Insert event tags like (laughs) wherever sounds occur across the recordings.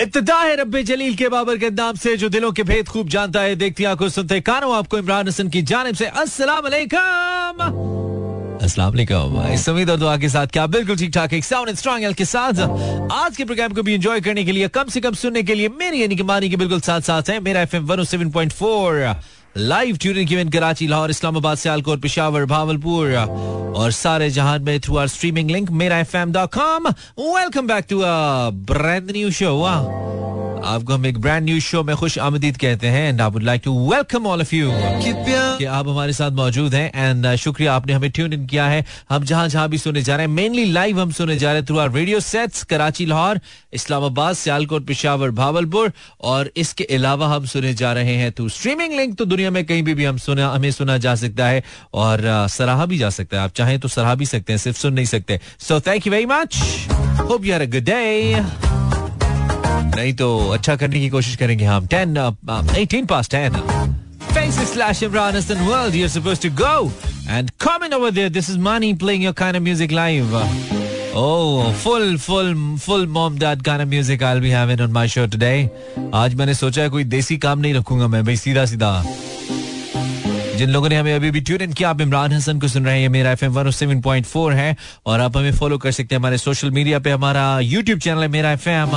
इब्तदा है रब्बे जलील के बाबर के नाम से, जो दिलों के भेद खूब जानता है। देखती आँखों सुनते कानों, आपको इमरान हसन की जानब से दुआ के साथ। क्या बिल्कुल ठीक ठाक एक साउंड स्ट्रांग एल के साथ। आज के प्रोग्राम को भी एंजॉय करने के लिए, कम से कम सुनने के लिए, मेरी यानी कि मानी के बिल्कुल साथ साथ है। Mera FM 107.4 live touring event Karachi Lahore Islamabad Sialkot Peshawar Bahawalpur और सारे जहान में through our streaming link Mera F M dot com welcome back to brand new show आपको हम एक ब्रांड न्यू शो में खुश आमदीद कहते हैं and I would like to welcome all of you कि आप हमारे साथ मौजूद हैं एंड uh, शुक्रिया आपने हमें ट्यून इन किया है। हम जहाँ जहाँ भी सुने जा रहे हैं मेनली लाइव हम सुने जा रहे हैं through our radio sets Karachi Lahore Islamabad Sialkot Peshawar Bahawalpur और इसके अलावा हम सुने जा रहे हैं थ्रू स्ट्रीमिंग लिंक तो दुनिया में कहीं भी, भी हम सुना हमें सुना जा सकता है और uh, सराहा भी जा सकता है। आप चाहें तो सराहा भी सकते हैं सिर्फ़ सुन नहीं सकते। So thank you very much hope you have a good day नहीं तो अच्छा करने की कोशिश करेंगे हम ten eighteen pass ten Facebook slash Imran Hassan World. You're supposed to go and comment over there. This is Mani playing your kind of music live. Oh, full, full, full mom dad kind of music I'll be having on my show today. आज मैंने सोचा है कोई देसी काम नहीं रखूँगा मैं भाई सीधा सीधा जिन लोगों ने हमें अभी भी ट्यून इन किया आप इमरान हसन को सुन रहे हैं Mera F M one seven point four है और आप हमें फॉलो कर सकते हैं हमारे सोशल मीडिया पे हमारा यूट्यूब चैनल है मेरा एफ़ एम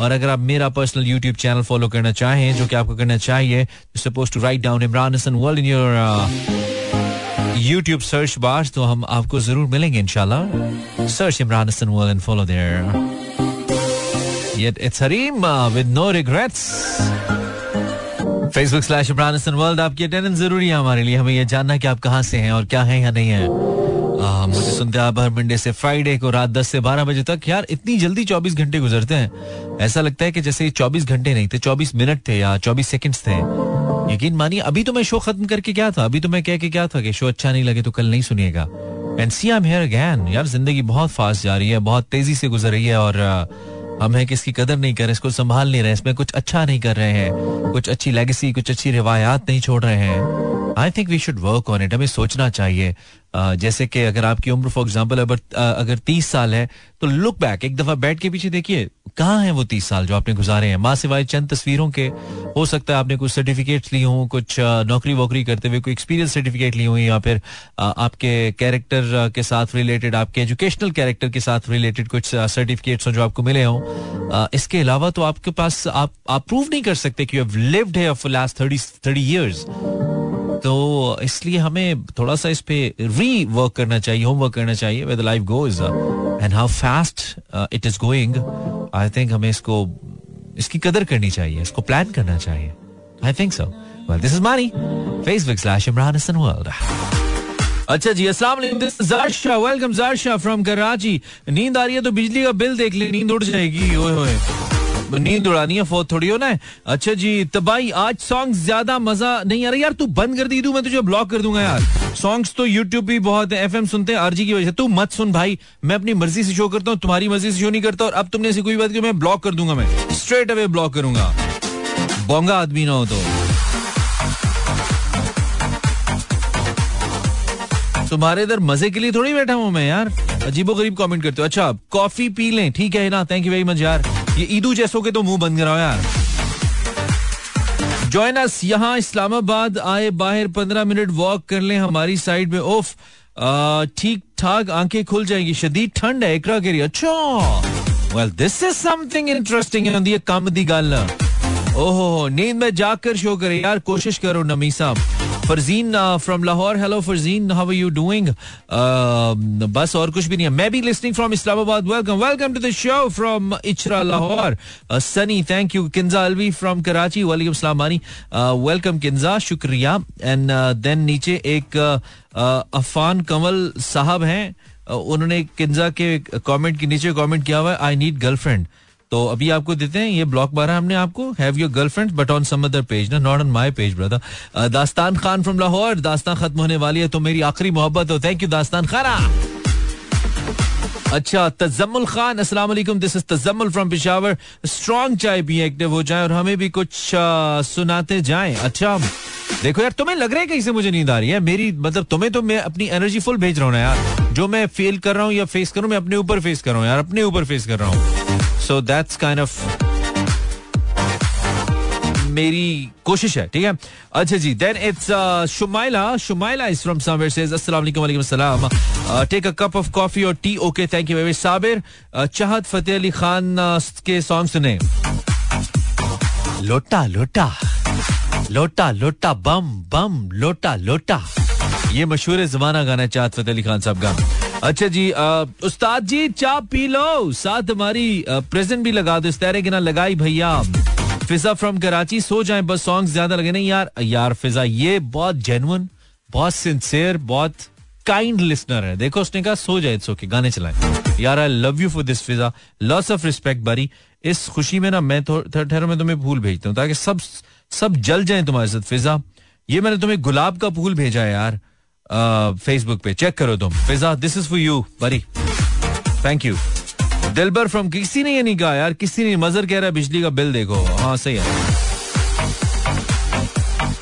और अगर आप मेरा पर्सनल यूट्यूब चैनल फॉलो करना चाहें जो कि आपको करना चाहिए suppose to write down Imran Hasan world in your YouTube search bar तो हम आपको ज़रूर मिलेंगे इनशाला search Imran Hasan world and follow there Yet it's Harim uh, with no regrets. Facebook slash Imran world आपकी अटेंडेंस ज़रूरी है हमारे लिए। हमें ये जानना कि आप कहाँ से हैं और क्या हैं या नहीं है। आ, मुझे सुनते आप हर मंडे से फ्राइडे को रात 10 से 12 बजे तक। यार इतनी जल्दी 24 घंटे गुजरते हैं। ऐसा लगता है कि जैसे 24 घंटे नहीं थे 24 मिनट थे या 24 सेकंड्स थे। यकीन मानिए अभी तो मैं शो खत्म करके क्या था? अभी तो मैं कह के क्या था कि शो अच्छा नहीं लगे तो कल नहीं सुनिएगा। And see I am here again यार ज़िंदगी बहुत फास्ट जा रही है बहुत तेज़ी से गुजर रही है और हम है कि इसकी कदर नहीं कर रहे, इसको संभाल नहीं रहे, इसमें कुछ अच्छा नहीं कर रहे हैं। कुछ अच्छी लेगेसी कुछ अच्छी रिवायात नहीं छोड़ रहे हैं। I think we should work on it हमें सोचना चाहिए। जैसे कि अगर आपकी उम्र फॉर एग्ज़ाम्पल अगर तीस साल है तो लुक बैक एक दफ़ा बैठ के पीछे देखिए, कहाँ है वो तीस साल जो आपने गुजारे हैं? माँ सिवाय चंद तस्वीरों के, हो सकता है आपने कुछ सर्टिफिकेट्स ली हों, कुछ नौकरी वोकरी करते हुए, कोई एक्सपीरियंस सर्टिफिकेट ली हुई या फिर आपके कैरेक्टर के साथ रिलेटेड आपके एजुकेशनल कैरेक्टर के साथ रिलेटेड कुछ सर्टिफिकेट्स जो आपको मिले हों। इसके अलावा तो आपके पास आप प्रूव नहीं कर सकते कि यू हैव लिव्ड है for last thirty thirty years इसलिए हमें थोड़ा सा इस पे री वर्क करना चाहिए होमवर्क करना चाहिए with life goes and how fast it is going I think हमें इसको, इसकी कदर करनी चाहिए, इसको प्लान करना चाहिए. I think so well this is मानी Facebook slash Imran Hasan world अच्छा जी, अस्सलाम वालेकुम वेलकम जारशा फ्रॉम कराची नींद आ रही है तो बिजली का बिल देख ले, नींद उड़ जाएगी, ओए होए। नींद उड़ानी है फोर्थ थोड़ी हो ना अच्छा जी तबाई आज सॉन्ग ज़्यादा मज़ा नहीं आ रहा। यार, तू बंद कर दी तू मैं तुझे ब्लॉक कर दूँगा यार। सॉन्ग्स तो यूट्यूब भी बहुत है एफएम सुनते हैं आरजी की वजह से। तू मत सुन भाई, मैं अपनी मर्ज़ी से शो करता हूँ, तुम्हारी मर्ज़ी से शो नहीं करता, और अब तुमने ऐसी कोई बात की, मैं ब्लॉक कर दूँगा मैं। स्ट्रेट अवे ब्लॉक करूँगा। बोंगा आदमी ना हो तो। तुम्हारे इधर मज़े के लिए थोड़ी बैठा हूँ मैं यार। अजीबो गरीब कमेंट करते हो। अच्छा कॉफ़ी पी लें, ठीक है ना? थैंक यू वेरी मच यार। ये ईदू जैसों के तो मुँह बंद कराओ यार। जॉइन अस यहाँ, इस्लामाबाद आए, बाहर पंद्रह मिनट वॉक कर लें हमारी साइड में। ओफ ठीक ठाक आँखें खुल जाएँगी। शदीद ठंड है, इकरा के लिए। अच्छा। Well this is something interesting है कम दी गल ओहो, नींद में जाकर शो करे। यार, कोशिश करो, नमी साहब। Farzeen from Lahore hello Farzeen. How are you doing बस और कुछ भी नहीं है। मैं भी listening from Islamabad welcome welcome to the show from Ichhra Lahore Sunny thank you Kinza Alvi from Karachi वालेकुम सलाम मानी वेलकम किंजा शुक्रिया एंड देन नीचे एक अफान कमल साहब हैं. उन्होंने किंजा के कमेंट के नीचे कमेंट किया हुआ है आई नीड गर्लफ्रेंड तो अभी आपको देते हैं ये ब्लॉक मारा हमने आपको have your girlfriend but on some other page ना not on my page brother Dastan Khan from Lahore दास्तान खत्म होने वाली है तो मेरी आखिरी मोहब्बत हो। थैंक यू दास्तान खाना। अच्छा तजम्मुल खान अस्सलाम वालेकुम this is Tajammul from Peshawar. Strong चाय भी एक्टिव हो जाए और हमें भी कुछ आ, सुनाते जाए। अच्छा देखो यार तुम्हें लग रहा है कहीं से मुझे नींद आ रही है? मेरी मतलब तुम्हें तो मैं अपनी एनर्जी फुल भेज रहा हूँ ना यार। जो मैं फेल कर रहा हूँ या फेस करूँ मैं अपने ऊपर फेस कर रहा हूँ यार अपने ऊपर फेस कर रहा हूँ। सो दैट्स काइंड ऑफ़ मेरी कोशिश है, ठीक है? अच्छा जी then it's Shumaila Shumaila is from somewhere says अस्सलाम वालेकुम वालेकुम अस्सलाम take a cup of coffee और tea okay thank you very Sabir Chahat Fateh Ali Khan के सॉन्ग सुने लोटा लोटा लोटा लोटा बम बम लोटा लोटा ये मशहूर जमाना गाना चाहत फतेह अली खान साहब का। अच्छा जी उस्ताद जी, चाय पी लो। साथ हमारी प्रेजेंट भी लगा दो, इस तरह की ना लगाई भैया। फिजा फ्रॉम कराची, सो जाए, बस सॉन्ग ज़्यादा लगे नहीं यार। यार फिजा, ये बहुत जेनुअन बहुत सिंसियर बहुत काइंड लिसनर है। देखो उसने कहा, सो जाए इट्स ओके गाने चलाएँ। यार I love you for this Fiza. Lots of respect Bari इस खुशी में ना मैं ठहरो मैं तुम्हें फूल भेजता हूँ, ताकि सब सब जल जाए तुम्हारे साथ, फिजा। ये मैंने तुम्हें गुलाब का फूल भेजा है यार। फेसबुक पे. चेक करो तुम. Fiza this is for you Bari thank you Dilbar from किसी ने ये नहीं कहा यार? किसी ने मजर कह रहा है बिजली का बिल देखो। हाँ सही है।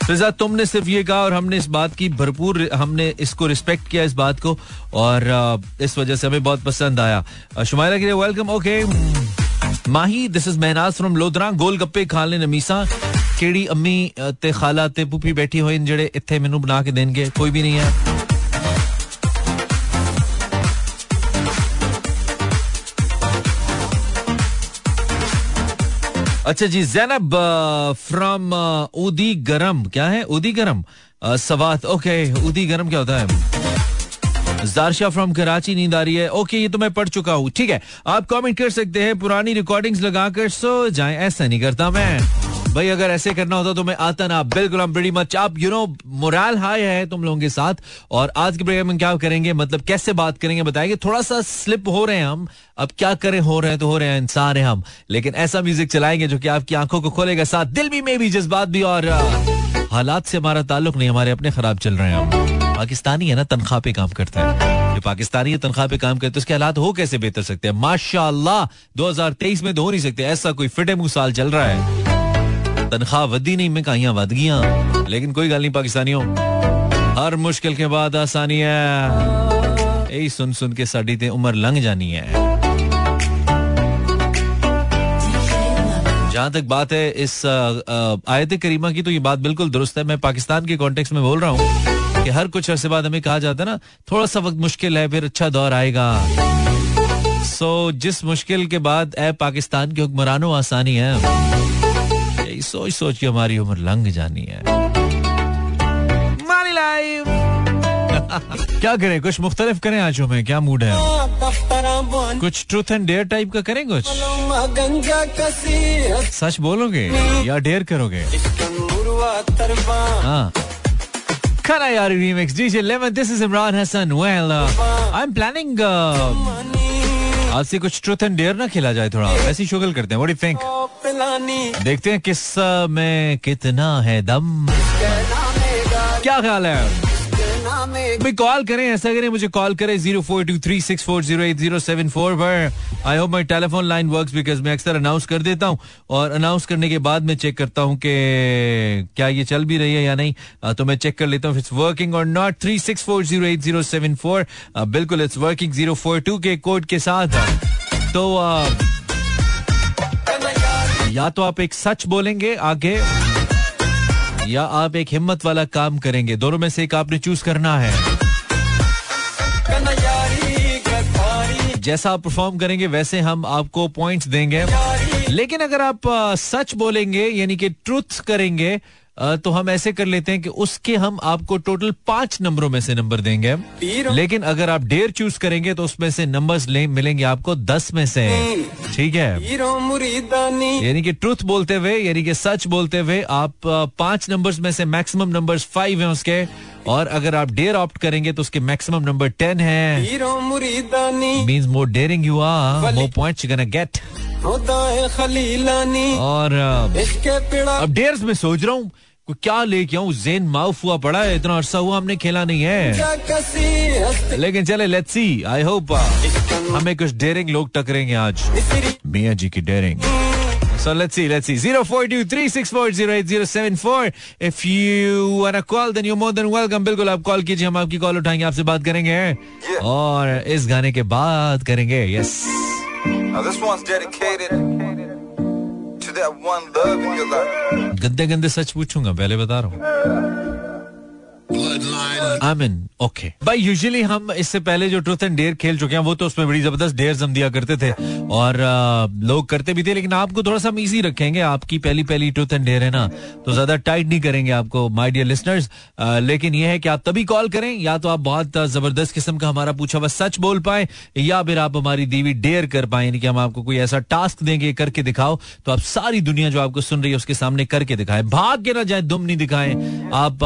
फिजा तुमने सिर्फ़ ये कहा और हमने इस बात की भरपूर हमने इसको रिस्पेक्ट किया इस बात को और इस वजह से हमें बहुत पसंद आया। शुमायरा के लिए welcome okay Mahi this is Mahnaz from Lodhra gol gappe खा ले नमीसा। केड़ी अम्मी ते खाला ते पुपी बैठी हुई जेड़े इत्थे मेनू बना के देंगे कोई भी नहीं है अच्छा जी जैनब फ्रॉम उदी गरम क्या है उदी गरम सवात ओके उदी गरम क्या होता है जारशा फ्रॉम कराची नींद आ रही है ओके ये तो मैं पढ़ चुका हूँ ठीक है आप कमेंट कर सकते हैं पुरानी रिकॉर्डिंग्स लगाकर सो जाएँ ऐसा नहीं करता मैं भाई, अगर ऐसे करना होता तो मैं आता ना। बिल्कुल, हम बड़ी मच आप यू नो मोरल हाई है तुम लोगों के साथ। और आज के प्रोग्राम में क्या करेंगे? मतलब कैसे बात करेंगे, बताएँगे। थोड़ा सा स्लिप हो रहे हैं हम। अब क्या करें, हो रहे हैं तो हो रहे हैं, इंसान है हम। लेकिन ऐसा म्यूज़िक चलाएँगे जो कि आपकी आँखों को खोलेगा, साथ दिल भी, में भी, जज्बात भी और हालात से हमारा ताल्लुक नहीं, हमारे अपने खराब चल रहे हैं हम। पाकिस्तानी है ना, तनख्वाह पे काम करता है। जो पाकिस्तानी है, तनख्वाह पे काम करते हैं, उसके हालात हो कैसे बेहतर सकते हैं? माशाल्लाह 2023 में तो हो नहीं सकते। ऐसा कोई फिटे मुँह साल चल रहा है। तनख्वाह वधी नहीं, मैं कहा वध गई लेकिन कोई गल नहीं, पाकिस्तानियों। हर मुश्किल के बाद आसानी है। यही सुन सुन के साड़ी ते उम्र लंघ जानी है। जहाँ तक बात है, इस आयत करीमा की तो ये बात बिल्कुल दुरुस्त है। मैं पाकिस्तान के कॉन्टेक्स्ट में बोल रहा हूँ कि हर कुछ अरसे बाद हमें कहा जाता है ना थोड़ा सा वक्त मुश्किल है, फिर अच्छा दौर आएगा। सो जिस मुश्किल के बाद ए पाकिस्तान के हुक्मरानों आसानी है। सोच सोच के हमारी उम्र लंघ जानी है। (laughs) क्या करें? कुछ मुख्तलिफ़ करें आज में क्या मूड है? कुछ ट्रूथ एंड डेयर टाइप का करें कुछ? सच बोलोगे या डेयर करोगे? हाँ। खाना यार remix DJ lemon this is Imran Hasan well I am planning आज से कुछ ट्रूथ एंड डेयर ना खेला जाए थोड़ा। ऐसी शुगल करते हैं। व्हाट यू थिंक देखते हैं किसमें कितना है दम। क्या ख्याल है? भाई कॉल करें, ऐसा करें, मुझे कॉल करें zero four two three six four zero eight zero seven four पर। I hope my telephone line work because मैं अक्सर अनाउंस कर देता हूँ और अनाउंस करने के बाद मैं चेक करता हूँ कि क्या ये चल भी रही है या नहीं। तो मैं चेक कर लेता हूँ इट्स वर्किंग और not three six four zero eight zero seven four बिल्कुल it's working zero four two के कोड के साथ। तो या तो आप एक सच बोलेंगे आगे, या आप एक हिम्मत वाला काम करेंगे। दोनों में से एक आपने चूज़ करना है। जैसा आप परफॉर्म करेंगे, वैसे हम आपको पॉइंट्स देंगे। लेकिन अगर आप सच बोलेंगे, यानी कि ट्रुथ करेंगे तो हम ऐसे कर लेते हैं कि उसके हम आपको टोटल पाँच नंबरों में से नंबर देंगे लेकिन अगर आप डेयर चूज़ करेंगे तो उसमें से नंबर्स ले मिलेंगे आपको दस में से। ठीक है? यानी कि ट्रुथ बोलते हुए यानी कि सच बोलते हुए आप पाँच नंबर्स में से मैक्सिमम नंबर्स फाइव हैं उसके। और अगर आप डेयर ऑप्ट करेंगे तो उसके मैक्सिमम नंबर टेन है। Means more daring you are more points you get और अब डेयर्स में सोच रहा हूँ क्या लेके आऊँ जेन माउफ हुआ पड़ा है इतना अरसा हुआ हमने खेला नहीं है। लेकिन चले लेट्स सी आई होप हमें कुछ डेरिंग लोग टकरेंगे आज। मियाँ जी की daring So let's see, let's see. 0423640807 If you wanna call, then you're more than welcome. बिल्कुल आप कॉल कीजिए हम आपकी कॉल उठाएँगे आपसे बात करेंगे। Yeah. और इस गाने के बाद करेंगे yes Now this one's dedicated गंदे गंदे सच पूछूँगा पहले बता रहा हूँ। आमिन ओके भाई यूजुअली हम इससे पहले जो ट्रूथ एंड डेयर खेल चुके हैं वो तो उसमें बड़ी ज़बरदस्त डेयर हम दिया करते थे। और आ, लोग करते भी थे लेकिन आपको थोड़ा सा हम इजी रखेंगे। आपकी पहली पहली ट्रूथ एंड डेयर है ना तो ज़्यादा टाइट नहीं करेंगे आपको माय डियर लिसनर्स लेकिन यह है कि आप तभी कॉल करें या तो आप बहुत ज़बरदस्त किस्म का हमारा पूछा हुआ सच बोल पाए या फिर आप हमारी दीवी डेयर कर पाए यानी कि हम आपको कोई ऐसा टास्क देंगे करके दिखाओ तो आप सारी दुनिया जो आपको सुन रही है उसके सामने करके दिखाए। भाग के ना जाए दुम नहीं दिखाएँ। आप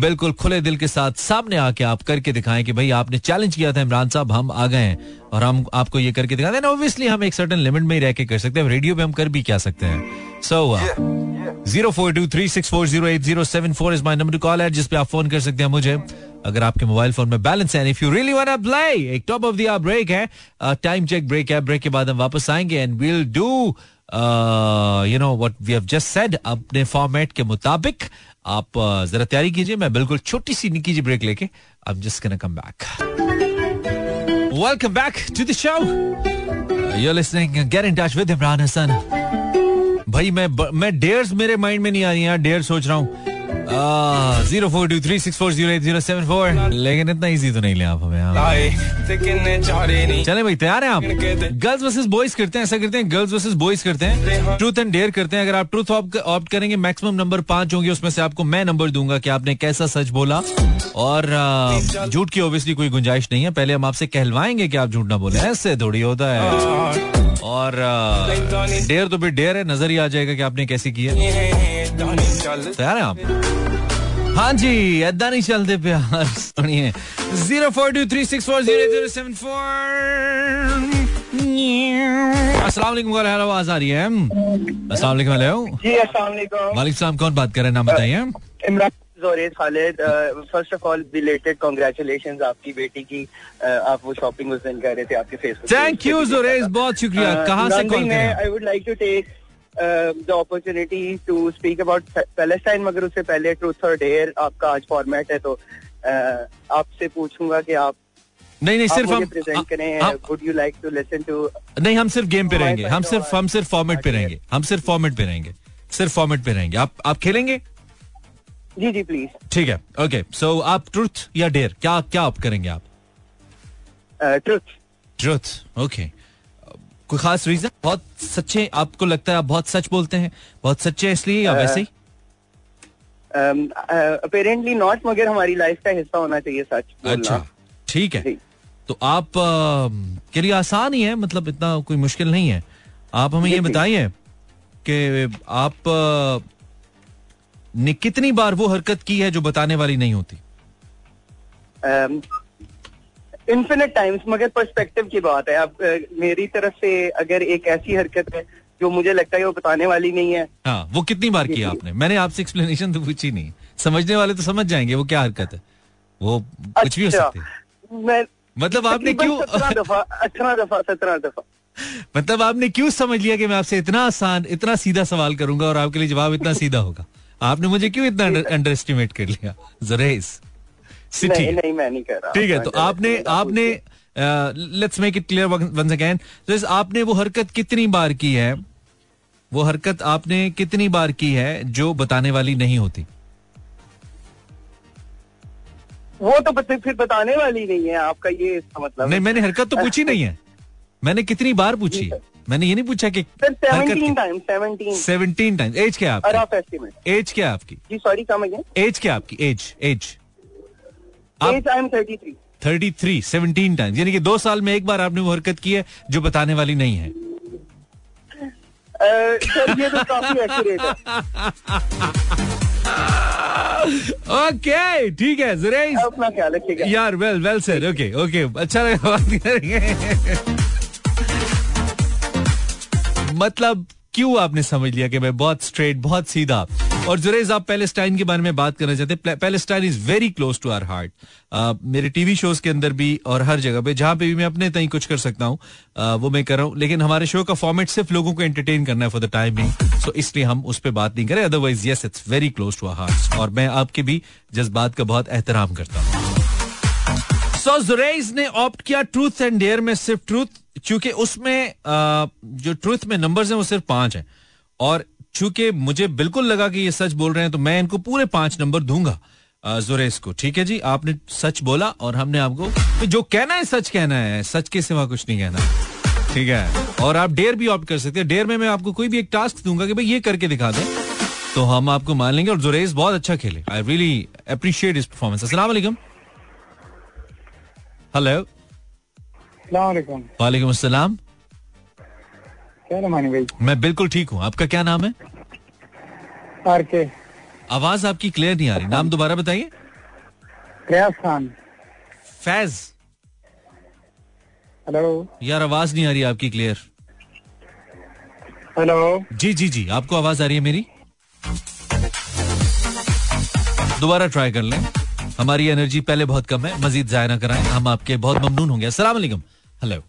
बिल्कुल खुले दिल के साथ सामने आके आप करके दिखाएँ कि भाई आपने चैलेंज किया था इमरान साहब हम आ गए हैं। और हम आपको ये करके दिखाते हैं। ऑब्वियसली हम एक सर्टन लिमिट में ही रह के कर सकते हैं। रेडियो पे हम कर भी क्या सकते हैं? So zero four two three six four zero eight zero seven four is my number call है जिसपे आप फ़ोन कर सकते हैं मुझे। अगर आपके मोबाइल फ़ोन में बैलेंस है if you really want to play एक टॉप ऑफ़ द ब्रेक है। टाइम चेक ब्रेक है ब्रेक के बाद हम वापस आएँगे and will do you know what we have just said अपने फॉर्मेट के मुताबिक। आप जरा तैयारी कीजिए, मैं बिल्कुल छोटी सी निकी जी ब्रेक लेके अब just come back welcome back to the show you listening get in touch with Imran Hasan भाई, मैं मैं डेयर्स मेरे माइंड में नहीं आ रही है डेयर सोच रहा हूँ। Zero four two three six four zero eight zero seven four लेकिन इतना इजी तो नहीं लिया आप हमें चले भाई तैयार हैं आप? गर्ल्स वर्सेस बॉयज़ करते हैं ऐसा करते हैं गर्ल्स वर्सेस बॉयज़ करते हैं। ट्रूथ एंड डेयर करते हैं अगर आप ट्रूथ ऑप्ट करेंगे मैक्सिमम नंबर पाँच होंगे उसमें से आपको मैं नंबर दूँगा कि आपने कैसा सच बोला। और झूठ की ओबियसली कोई गुंजाइश नहीं है पहले हम आपसे कहलवाएँगे कि आप झूठ ना बोले ऐसे थोड़ी होता है। और डेयर तो फिर डेयर है नज़र ही आ जाएगा कि आपने कैसी की है। तैयार है आप। हाँ जी अदा नहीं चलते प्यार सुनिए। Zero four two three six four zero zero seven four. अस्सलाम आवाज़ आ रही है अस्सलाम वालेकुम जी अस्सलाम वालेकुम कौन बात कर रहे हैं? नाम बताइए। Imran Khalid first of all belated congratulations आपकी बेटी की। uh, आप वो शॉपिंग उस दिन कर रहे थे आपके फेसबुक थैंक यू जोरेज बहुत शुक्रिया। कहाँ से call I would like to take the opportunity to speak about Palestine मगर उससे पहले ट्रूथ और डेयर आपका आज फॉर्मेट है तो uh, आपसे पूछूँगा कि आप नहीं नहीं सिर्फ़ हम प्रेजेंट करें would you like to listen to नहीं हम सिर्फ़ गेम पे रहेंगे हम सिर्फ़ हम सिर्फ़ फॉर्मेट पे रहेंगे हम सिर्फ़ फॉर्मेट पे रहेंगे सिर्फ़ फॉर्मेट पे रहेंगे। आप आप खेलेंगे? जी जी प्लीज़ ठीक है ओके सो आप ट्रुथ या डेयर क्या क्या आप करेंगे आप? ट्रुथ ट्रुथ ओके कोई खास रीजन बहुत सच्चे आपको लगता है आप बहुत सच बोलते हैं? बहुत सच्चे इसलिए या वैसे ही? अपेरेंटली नॉट मगर हमारी लाइफ का हिस्सा होना चाहिए सच अच्छा ठीक है। तो आप के लिए आसान ही है मतलब इतना कोई मुश्किल नहीं है। आप हमें ये बताइए कि आप ने कितनी बार वो हरकत की है जो बताने वाली नहीं होती? इन्फिनिट टाइम्स मगर पर्सपेक्टिव की बात है। अब मेरी तरफ़ से अगर एक ऐसी हरकत है जो मुझे लगता है वो बताने वाली नहीं है। हाँ वो कितनी बार किया आपने? मैंने आपसे एक्सप्लेनेशन तो पूछी नहीं। समझने वाले तो समझ जाएँगे वो क्या हरकत है। वो अच्छा, कुछ भी हो अच्छा, सकती मैं मतलब आपने क्यों दफ़ा अठारह दफ़ा सत्रह दफ़ा। मतलब आपने क्यों समझ लिया कि मैं आपसे इतना आसान इतना सीधा सवाल करूँगा और आपके लिए जवाब इतना सीधा होगा? आपने मुझे क्यों इतना अंडर एस्टिमेट कर लिया? जरेस। नहीं नहीं मैं नहीं कर रहा ठीक है तो आपने आपने let's make it clear once again आपने वो हरकत कितनी बार की है? वो हरकत आपने कितनी बार की है जो बताने वाली नहीं होती? वो तो फिर बताने वाली नहीं है आपका ये इसका मतलब नहीं मैंने हरकत तो पूछी नहीं है। (laughs) मैंने कितनी बार पूछी? मैंने ये नहीं पूछा कि सेवनटीन टाइम एज क्या आपकी? एज क्या आपकी? जी सॉरी कम एज क्या आपकी? Age age thirty three seventeen times यानी कि दो साल में एक बार आपने वो हरकत की है जो बताने वाली नहीं है। ये तो काफ़ी एक्यूरेट है। ओके ठीक है जुरेश अपना ख्याल रखिएगा। यार well well sir okay okay अच्छा लगा बात करेंगे। मतलब क्यों आपने समझ लिया कि मैं बहुत स्ट्रेट बहुत सीधा? और जुरेज, आप पैलेस्टाइन के बारे में बात करना चाहते हैं Palestine is very close to our heart मेरे टीवी शोज़ के अंदर भी और हर जगह पे, जहाँ पे भी मैं अपने तई कुछ कर सकता हूँ वो मैं कर रहा हूँ, लेकिन हमारे शो का फॉर्मेट सिर्फ़ लोगों को एंटरटेन करना है for the time being so इसलिए हम उस पर बात नहीं करें otherwise yes it's very close to our heart और मैं आपके भी जज्बात का बहुत एहतराम करता हूँ। सो जुरेज ने ऑप्ट किया ट्रूथ एंड डेयर में सिर्फ़ ट्रूथ क्योंकि उसमें जो ट्रूथ में नंबर्स हैं, वो सिर्फ़ पाँच हैं। और चूँकि मुझे बिल्कुल लगा कि ये सच बोल रहे हैं तो मैं इनको पूरे पाँच नंबर दूँगा। जुरेस को ठीक है जी? आपने सच बोला और हमने आपको तो जो कहना है सच कहना है। सच के सिवा कुछ नहीं कहना। ठीक है? और आप डेयर भी ऑप्ट कर सकते हैं। डेयर में मैं आपको कोई भी एक टास्क दूँगा कि भाई ये करके दिखा दें तो हम आपको मान लेंगे। और जुरेस बहुत अच्छा खेले। आई रियली अप्रिशिएट इस परफॉर्मेंस अस्सलाम वालेकुम। हेलो वालेकुम अस्सलाम। क्या रमानी भाई? मैं बिल्कुल ठीक हूँ। आपका क्या नाम है? आर के आवाज़ आपकी क्लियर नहीं आ रही। नाम दोबारा बताइए। खान। फैज। हेलो। यार आवाज़ नहीं आ रही आपकी क्लियर हेलो। जी जी जी आपको आवाज़ आ रही है मेरी? दोबारा ट्राई कर लें। हमारी एनर्जी पहले बहुत कम है। मजीद जाया ना कराएँ। हम आपके बहुत ममनून होंगे। वालेकुम। हेलो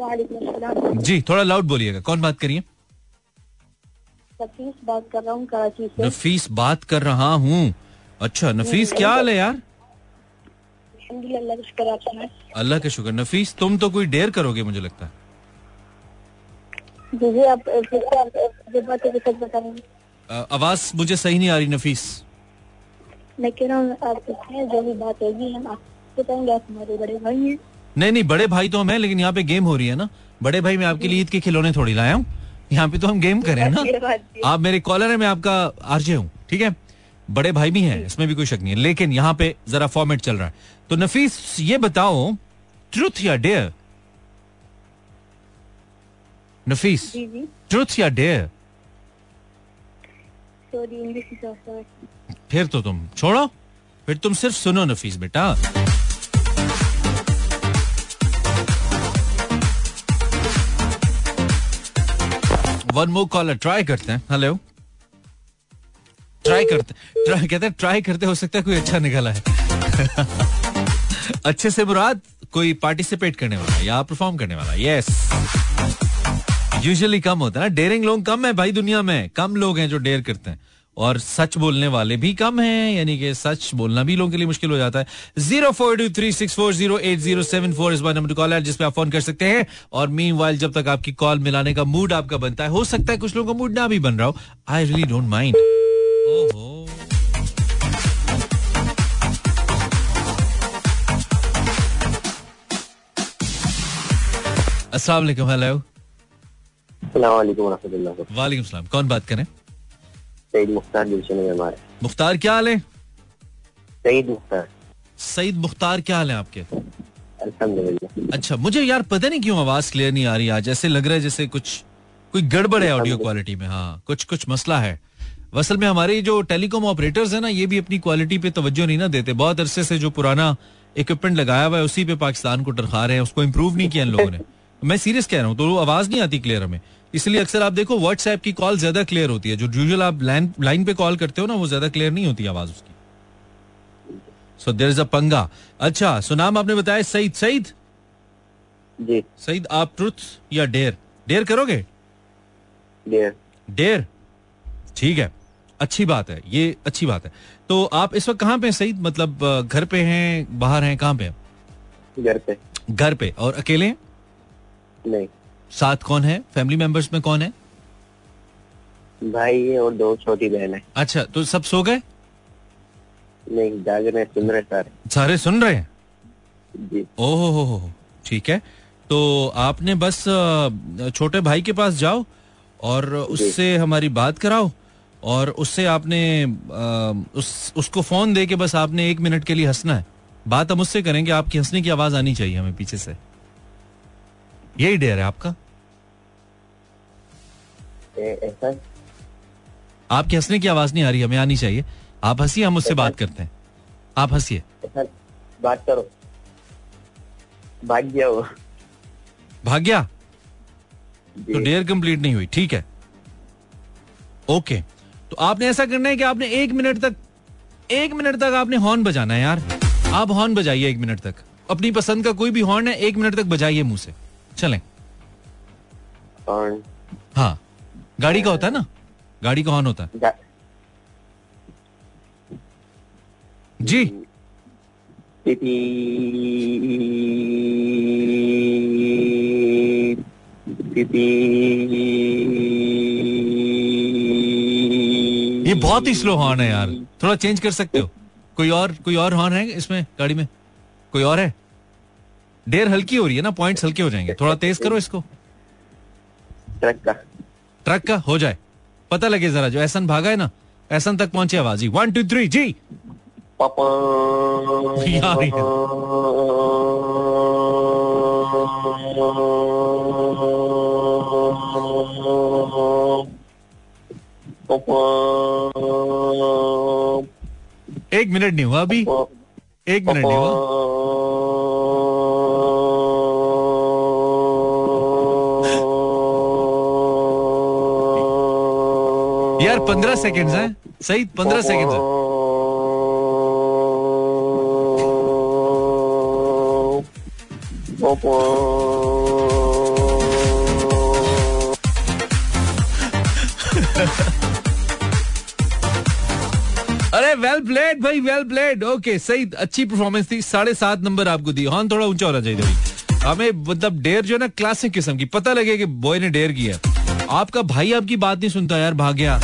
वालेकुम जी थोड़ा लाउड बोलिएगा कौन बात करिए सतीश बात कर रहा हूँ कराची से नफीस बात कर रहा हूँ अच्छा नफीस क्या हाल है यार अल्लाह का शुक्र आप सुनाएँ अल्लाह का शुक्र नफीस तुम तो कोई डेयर करोगे मुझे लगता है है अ, आवाज़ मुझे सही नहीं आ रही नफीस मैं कह रहा हूँ आप जो भी बात होगी हम आप बताएँगे आप हमारे बड़े भाई हैं नहीं नहीं बड़े भाई तो हम हैं लेकिन यहाँ पे गेम हो रही है ना। बड़े भाई मैं आपके लिए ईद के खिलौने थोड़ी लाया हूँ। यहाँ पे तो हम गेम कर ना। आप मेरे कॉलर है मैं आपका आरजे हूँ ठीक है? बड़े भाई भी हैं इसमें भी कोई शक नहीं है। लेकिन यहाँ पे जरा फॉर्मेट चल रहा है। तो नफीस ये बताओ ट्रुथ या डेयर नफीस ट्रुथ या डेयर फिर तो तुम छोड़ो। फिर तुम सिर्फ़ सुनो नफीस बेटा। वन मोर कॉलर ट्राई करते हैं। हेलो ट्राई करते ट्राई कहते हैं ट्राई करते हो सकता है कोई अच्छा निकला है। अच्छे से मुराद, कोई पार्टिसिपेट करने वाला या परफॉर्म करने वाला यस यूजुअली कम होता है ना। डेयरिंग लोग कम है भाई दुनिया में। कम लोग हैं जो डेयर करते हैं। और सच बोलने वाले भी कम हैं यानी कि सच बोलना भी लोगों के लिए मुश्किल हो जाता है। Zero four two three six four zero eight zero seven four इस बार नंबर कॉल है जिसपे आप फ़ोन कर सकते हैं। और मीन वाइल जब तक आपकी कॉल मिलाने का मूड आपका बनता है हो सकता है कुछ लोगों का मूड ना भी बन रहा हो। आई रियली डोंट माइंड ओहो। अस्सलाम वालेकुम हेलो वालेकुम कौन बात करें सईद मुख्तार दिलशन में हमारे मुख्तार क्या हाल है? सईद मुख्तार। सईद मुख्तार क्या हाल है आपके? अच्छा मुझे यार पता नहीं क्यों आवाज़ क्लियर नहीं आ रही आज। ऐसे लग रहा है जैसे कुछ कोई गड़बड़ है ऑडियो क्वालिटी में हाँ। कुछ कुछ मसला है। असल में हमारे जो टेलीकॉम ऑपरेटर्स है ना ये भी अपनी क्वालिटी पे तवज्जो नहीं ना देते। बहुत अरसे से जो पुराना इक्विपमेंट लगाया हुआ है उसी पे पाकिस्तान को टरखा रहे हैं। उसको इम्प्रूव नहीं किया इन लोगों ने। मैं सीरियस कह रहा हूँ तो वो आवाज़ नहीं आती क्लियर हमें। इसलिए अक्सर आप देखो व्हाट्सएप की कॉल ज़्यादा क्लियर होती है। जो यूजुअल आप लाइन लाइन पे कॉल करते हो ना वो ज़्यादा क्लियर नहीं होती आवाज़ उसकी। सो देर इज़ अ पंगा। अच्छा सो नाम आपने बताया सईद। सईद? जी। सईद आप ट्रुथ या डेयर डेयर करोगे? डेयर ठीक है। अच्छी बात है ये अच्छी बात है। तो आप इस वक्त कहाँ पे हैं सईद? मतलब घर पे हैं बाहर हैं कहाँ पे घर पे। घर पे। और अकेले हैं? नहीं। साथ कौन है? फैमिली मेंबर्स में कौन है? भाई है और दो छोटी बहन है। अच्छा तो सब सो गए? नहीं जाग रहे सुन रहे सारे। सारे सुन रहे हैं? जी। ओहो हो हो ठीक है। तो आपने बस छोटे भाई के पास जाओ और उससे हमारी बात कराओ और उससे आपने उस उसको फ़ोन दे के बस आपने एक मिनट के लिए हंसना है। बात हम उससे करेंगे आपकी हंसने की आवाज़ आनी चाहिए हमें पीछे से। यही डेयर है आपका? ए- ऐसा? हंसने की आवाज़ नहीं आ रही हमें आनी चाहिए। आप हंसिए हम उससे बात करते हैं। आप हंसिए। बात करो। भाग गया वो। भाग गया? तो डेयर कंप्लीट नहीं हुई ठीक है। ओके तो आपने ऐसा करना है कि आपने एक मिनट तक एक मिनट तक आपने हॉर्न बजाना है यार। आप हॉर्न बजाइए एक मिनट तक। अपनी पसंद का कोई भी हॉर्न है एक मिनट तक बजाइए मुँह से। चलें। हाँ। गाड़ी का होता है ना? गाड़ी का हॉर्न होता है। जी। ये बहुत ही स्लो हॉर्न है यार। थोड़ा चेंज कर सकते हो। कोई और कोई और हॉर्न है इसमें गाड़ी में? कोई और है? डेर हल्की हो रही है ना पॉइंट्स हल्के हो जाएँगे। थोड़ा तेज करो इसको। ट्रक का। ट्रक का? हो जाए। पता लगे जरा जो एहसन भागा है ना एहसन तक पहुँचे आवाज़ ही। वन टू थ्री जी। पापा। यार एक मिनट नहीं हुआ अभी। एक मिनट नहीं हुआ। यार, पंद्रह सेकेंड्स हैं? सही, पंद्रह सेकेंड्स है। अरे वेल प्लेड भाई वेल प्लेड ओके सही, अच्छी परफॉर्मेंस थी। साढ़े सात नंबर आपको दी। हॉर्न थोड़ा ऊँचा होना चाहिए हमें मतलब डेयर जो है ना क्लासिक किस्म की। पता लगे कि बॉय ने डेयर किया है। आपका भाई आपकी बात नहीं सुनता यार भाग गया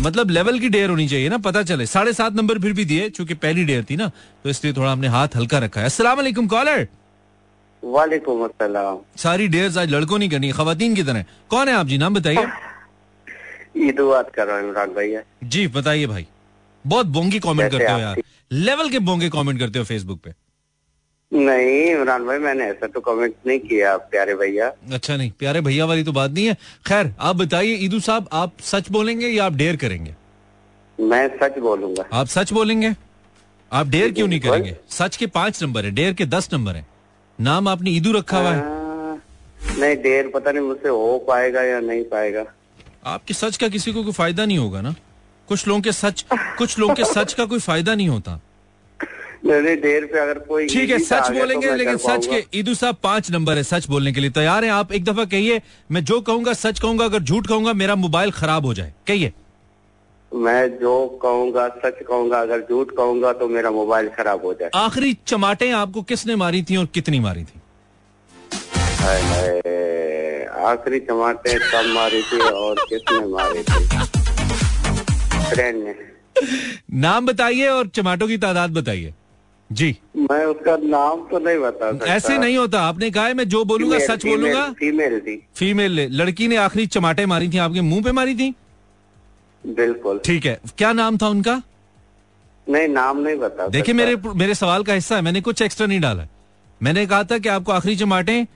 मतलब लेवल की डेयर होनी चाहिए ना पता चले। साढ़े सात नंबर फिर भी दिए चूँकि पहली डेयर थी ना तो इसलिए थोड़ा हमने हाथ हल्का रखा है। असला वालेकुम कॉलर वालेकुम अस्सलाम। सारी डेयर आज लड़कों नहीं करनी खातन की तरह। कौन है आप जी नाम बताइए। (laughs) ईदू बात कर रहा हूँ इमरान जी बताइए भाई। बहुत बोंगी कमेंट करते हो यार। लेवल के बोंगे कमेंट करते हो फेसबुक पे। नहीं इमरान भाई मैंने ऐसा तो कमेंट नहीं किया प्यारे भैया। अच्छा नहीं प्यारे भैया वाली तो बात नहीं है। खैर आप बताइए ईदू साहब आप सच बोलेंगे या आप डेयर करेंगे? मैं सच बोलूँगा। आप सच बोलेंगे? आप डेयर क्यों नहीं करेंगे? सच के पाँच नंबर है डेयर के दस नंबर है। नाम आपने ईदू रखा हुआ है। नहीं देर पता नहीं मुझसे हो पाएगा या नहीं पाएगा। आपके सच का किसी को कोई फ़ायदा नहीं होगा ना? कुछ लोगों के सच कुछ लोगों के सच का कोई फ़ायदा नहीं होता। देर पे अगर कोई ठीक है सच तो बोलेंगे लेकिन सच के ईदू साहब पाँच नंबर है सच बोलने के लिए तैयार हैं। आप एक दफ़ा कहिए मैं जो कहूँगा सच कहूँगा अगर झूठ कहूँगा मेरा मोबाइल खराब हो जाए। कहिए। मैं जो कहूँगा सच कहूँगा अगर झूठ कहूँगा तो मेरा मोबाइल खराब हो जाए। आखिरी चमाटे आपको किसने मारी थी और कितनी मारी थी? आखिरी चमाटे कब मारी थी और किसने मारी थी? फ्रेंड ने (laughs) नाम बताइए और चमाटों की तादाद बताइए। जी। मैं उसका नाम तो नहीं बता सकता। ऐसे नहीं होता। आपने कहा है मैं जो बोलूँगा फीमेल- सच बोलूँगा? फीमेल थी। फीमेल लड़की ने आखिरी चमाटे मारी थी आपके मुँह पे मारी थी? बिल्कुल। ठीक है। क्या नाम था उनका? नहीं नाम नहीं बता देखिए मेरे मेरे सवाल का हिस्सा है। मैंने कुछ एक्स्ट्रा नहीं डाला। मैंने कहा था कि आपको आखिरी चमाटे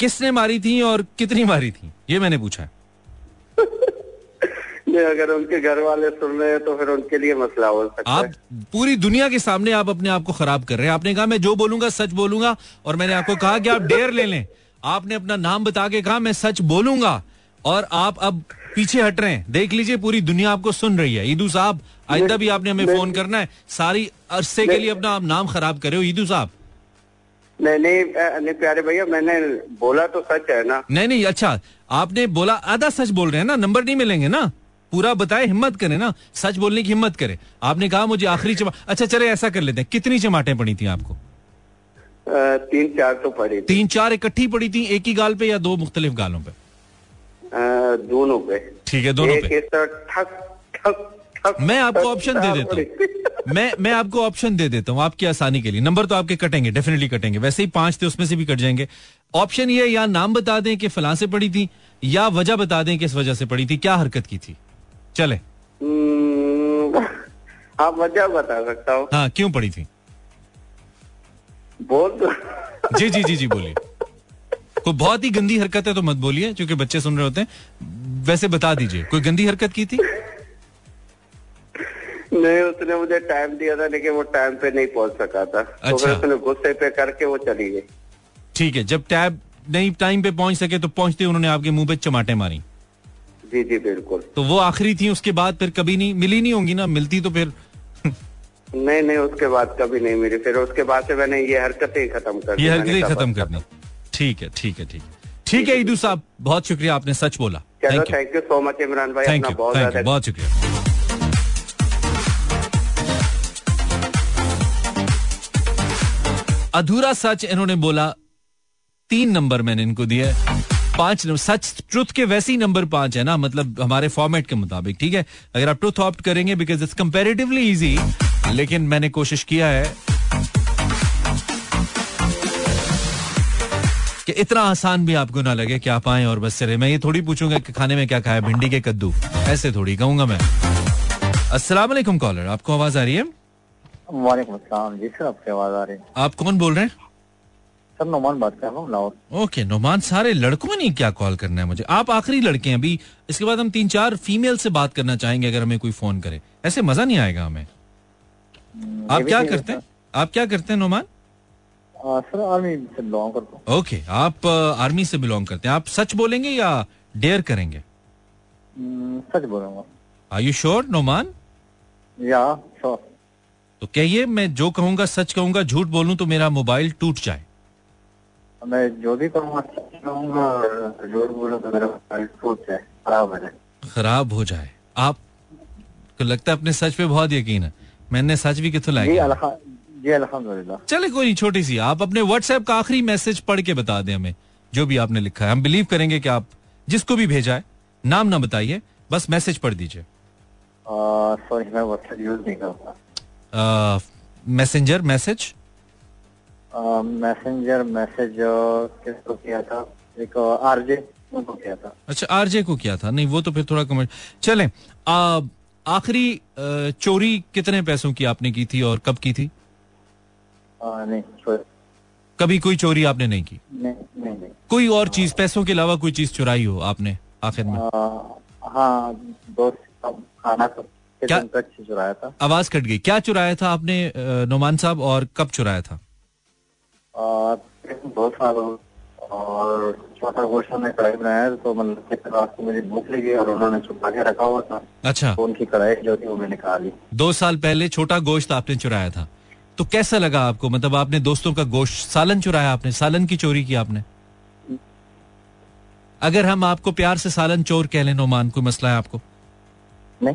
किसने मारी थी और कितनी मारी थी? ये मैंने पूछा है। अगर उनके घर वाले सुन रहे हैं तो फिर उनके लिए मसला हो सकता आप है। पूरी दुनिया के सामने आप अपने आप को खराब कर रहे हैं। आपने कहा मैं जो बोलूँगा सच बोलूँगा। और मैंने आपको कहा कि आप डेयर ले लें। आपने अपना नाम बता के कहा मैं सच बोलूँगा। और आप अब पीछे हट रहे हैं। देख लीजिए पूरी दुनिया आपको सुन रही है। ईदू साहब आइंदा भी आपने हमें फ़ोन करना है। सारी अरसे के लिए अपना आप नाम खराब करे हो ईदू साहब। नहीं नहीं नहीं प्यारे भैया मैंने बोला तो सच है ना। नहीं नहीं अच्छा आपने बोला आधा सच बोल रहे हैं ना नंबर नहीं मिलेंगे ना? पूरा बताए हिम्मत करें ना सच बोलने की हिम्मत करें। आपने कहा मुझे आखिरी चमा अच्छा चले ऐसा कर लेते हैं। कितनी चमाटें पड़ी थी आपको? तीन चार तो पड़ी थी। तीन चार इकट्ठी पड़ी थी एक ही गाल पे या दो मुख्तलिफ़ गालों पे? दोनों पे। ठीक है दोनों पे। ठक ठक ठक मैं आपको ऑप्शन दे देता हूँ। मैं मैं आपको ऑप्शन दे देता हूँ आपकी आसानी के लिए। नंबर तो आपके कटेंगे डेफिनेटली कटेंगे। वैसे ही पाँच थे उसमें से भी कट जाएँगे। ऑप्शन ये या नाम बता दें कि फलां से पड़ी थी या वजह बता दें कि इस वजह से पड़ी थी। क्या हरकत की थी? चले। हम्म, आप वजह बता सकता हूँ। हाँ क्यों पड़ी थी? बोल तो। जी जी जी जी बोलिए। कोई बहुत ही गंदी हरकत है तो मत बोलिए क्योंकि बच्चे सुन रहे होते हैं। वैसे बता दीजिए कोई गंदी हरकत की थी? नहीं उसने मुझे टाइम दिया था लेकिन वो टाइम पे नहीं पहुँच सका था। तो अच्छा। फिर उसने गुस्से पे करके वो चली गई। ठीक है जब टैब नहीं टाइम पे पहुँच सके तो पहुँचते उन्होंने आपके मुँह पे चमाटे मारी। जी जी बिल्कुल। तो वो आखिरी थी उसके बाद फिर कभी नहीं मिली नहीं होंगी ना? मिलती तो फिर। (laughs) नहीं नहीं उसके बाद कभी नहीं मिली। फिर उसके बाद से मैंने ये हरकतें खत्म कर ये हरकतें खत्म करनी। ठीक है ठीक है ठीक है। ठीक है ईदू साहब बहुत शुक्रिया आपने सच बोला। चलो thank you so much Imran भाई थैंक यू बहुत थैंक यू बहुत शुक्रिया। अधूरा सच इन्होंने बोला तीन नंबर मैंने इनको दिया। पाँच नंबर सच ट्रुथ के वैसे ही नंबर पाँच है ना मतलब हमारे फॉर्मेट के मुताबिक ठीक है? अगर आप ट्रुथ ऑप्ट करेंगे बिकॉज़ इट्स कंपेरेटिवली इजी लेकिन मैंने कोशिश किया है कि इतना आसान भी आपको ना लगे कि आप आए और बस चले। मैं ये थोड़ी पूछूँगा कि खाने में क्या खाया भिंडी के कद्दू। ऐसे थोड़ी कहूँगा मैं। अस्सलाम वालेकुम कॉलर आपको आवाज़ आ रही है? वालेकुम अस्सलाम जी सर आपकी आवाज़ आ रही है। आप कौन बोल रहे हैं? सर नोमान बात कर रहा हूँ लाहौर ओके नोमान सारे लड़कों ने क्या कॉल करना है मुझे? आप आखिरी लड़के हैं अभी इसके बाद हम तीन चार फीमेल से बात करना चाहेंगे अगर हमें कोई फ़ोन करे। ऐसे मज़ा नहीं आएगा हमें। आप क्या करते हैं? आप क्या करते हैं नोमान? सर आर्मी से बिलोंग करता हूँ। ओके आप आर्मी से बिलोंग करते हैं। आप सच बोलेंगे या डेयर करेंगे? हम्म, सच बोलूँगा। Are you sure Noman? या श्योर तो कहिए मैं जो कहूँगा सच कहूँगा झूठ बोलूँ तो मेरा मोबाइल टूट जाए। मैं जो भी कहूँगा बोलूँ तो मेरा खराब हो जाए। खराब हो जाए। आप को लगता है अपने सच पे बहुत यकीन है। मैंने सच भी कितों लाया जी अल्हम्दुलिल्लाह। चले कोई नहीं छोटी सी आप अपने व्हाट्सएप का आखिरी मैसेज पढ़ के बता दें हमें जो भी आपने लिखा है। हम बिलीव करेंगे कि आप जिसको भी भेजा है नाम ना बताइए बस मैसेज पढ़ दीजिए। मैं यूज़ नहीं करता। मैसेंजर मैसेज मैसेंजर मैसेज किसको किया था? एक आरजे उनको किया था। अच्छा आरजे को किया था। नहीं वो तो फिर थोड़ा कमेंट चले आखिरी चोरी कितने पैसों की आपने की थी और कब की थी? आ, नहीं कभी कोई चोरी आपने नहीं की? नहीं नहीं नहीं। कोई और चीज़ पैसों के अलावा कोई चीज़ चुराई हो आपने आखिर में? हाँ दोस्त खाना तो क्या? चुराया था। आवाज़ कट गई। क्या चुराया था आपने नोमान साहब और कब चुराया था? साल और छोटा गोश्त ने कढ़ाई बनाया तो मतलब रात को मुझे भूख लगी और उन्होंने छुपा के रखा हुआ था। अच्छा। तो उनकी कढ़ाई जो थी वो मैंने निकाली दो साल पहले छोटा गोश्त आपने चुराया था। तो कैसा लगा आपको? मतलब आपने दोस्तों का गोश्त सालन चुराया आपने? सालन की चोरी की आपने? अगर हम आपको प्यार से सालन चोर कह लें नोमान कोई मसला है आपको? नहीं।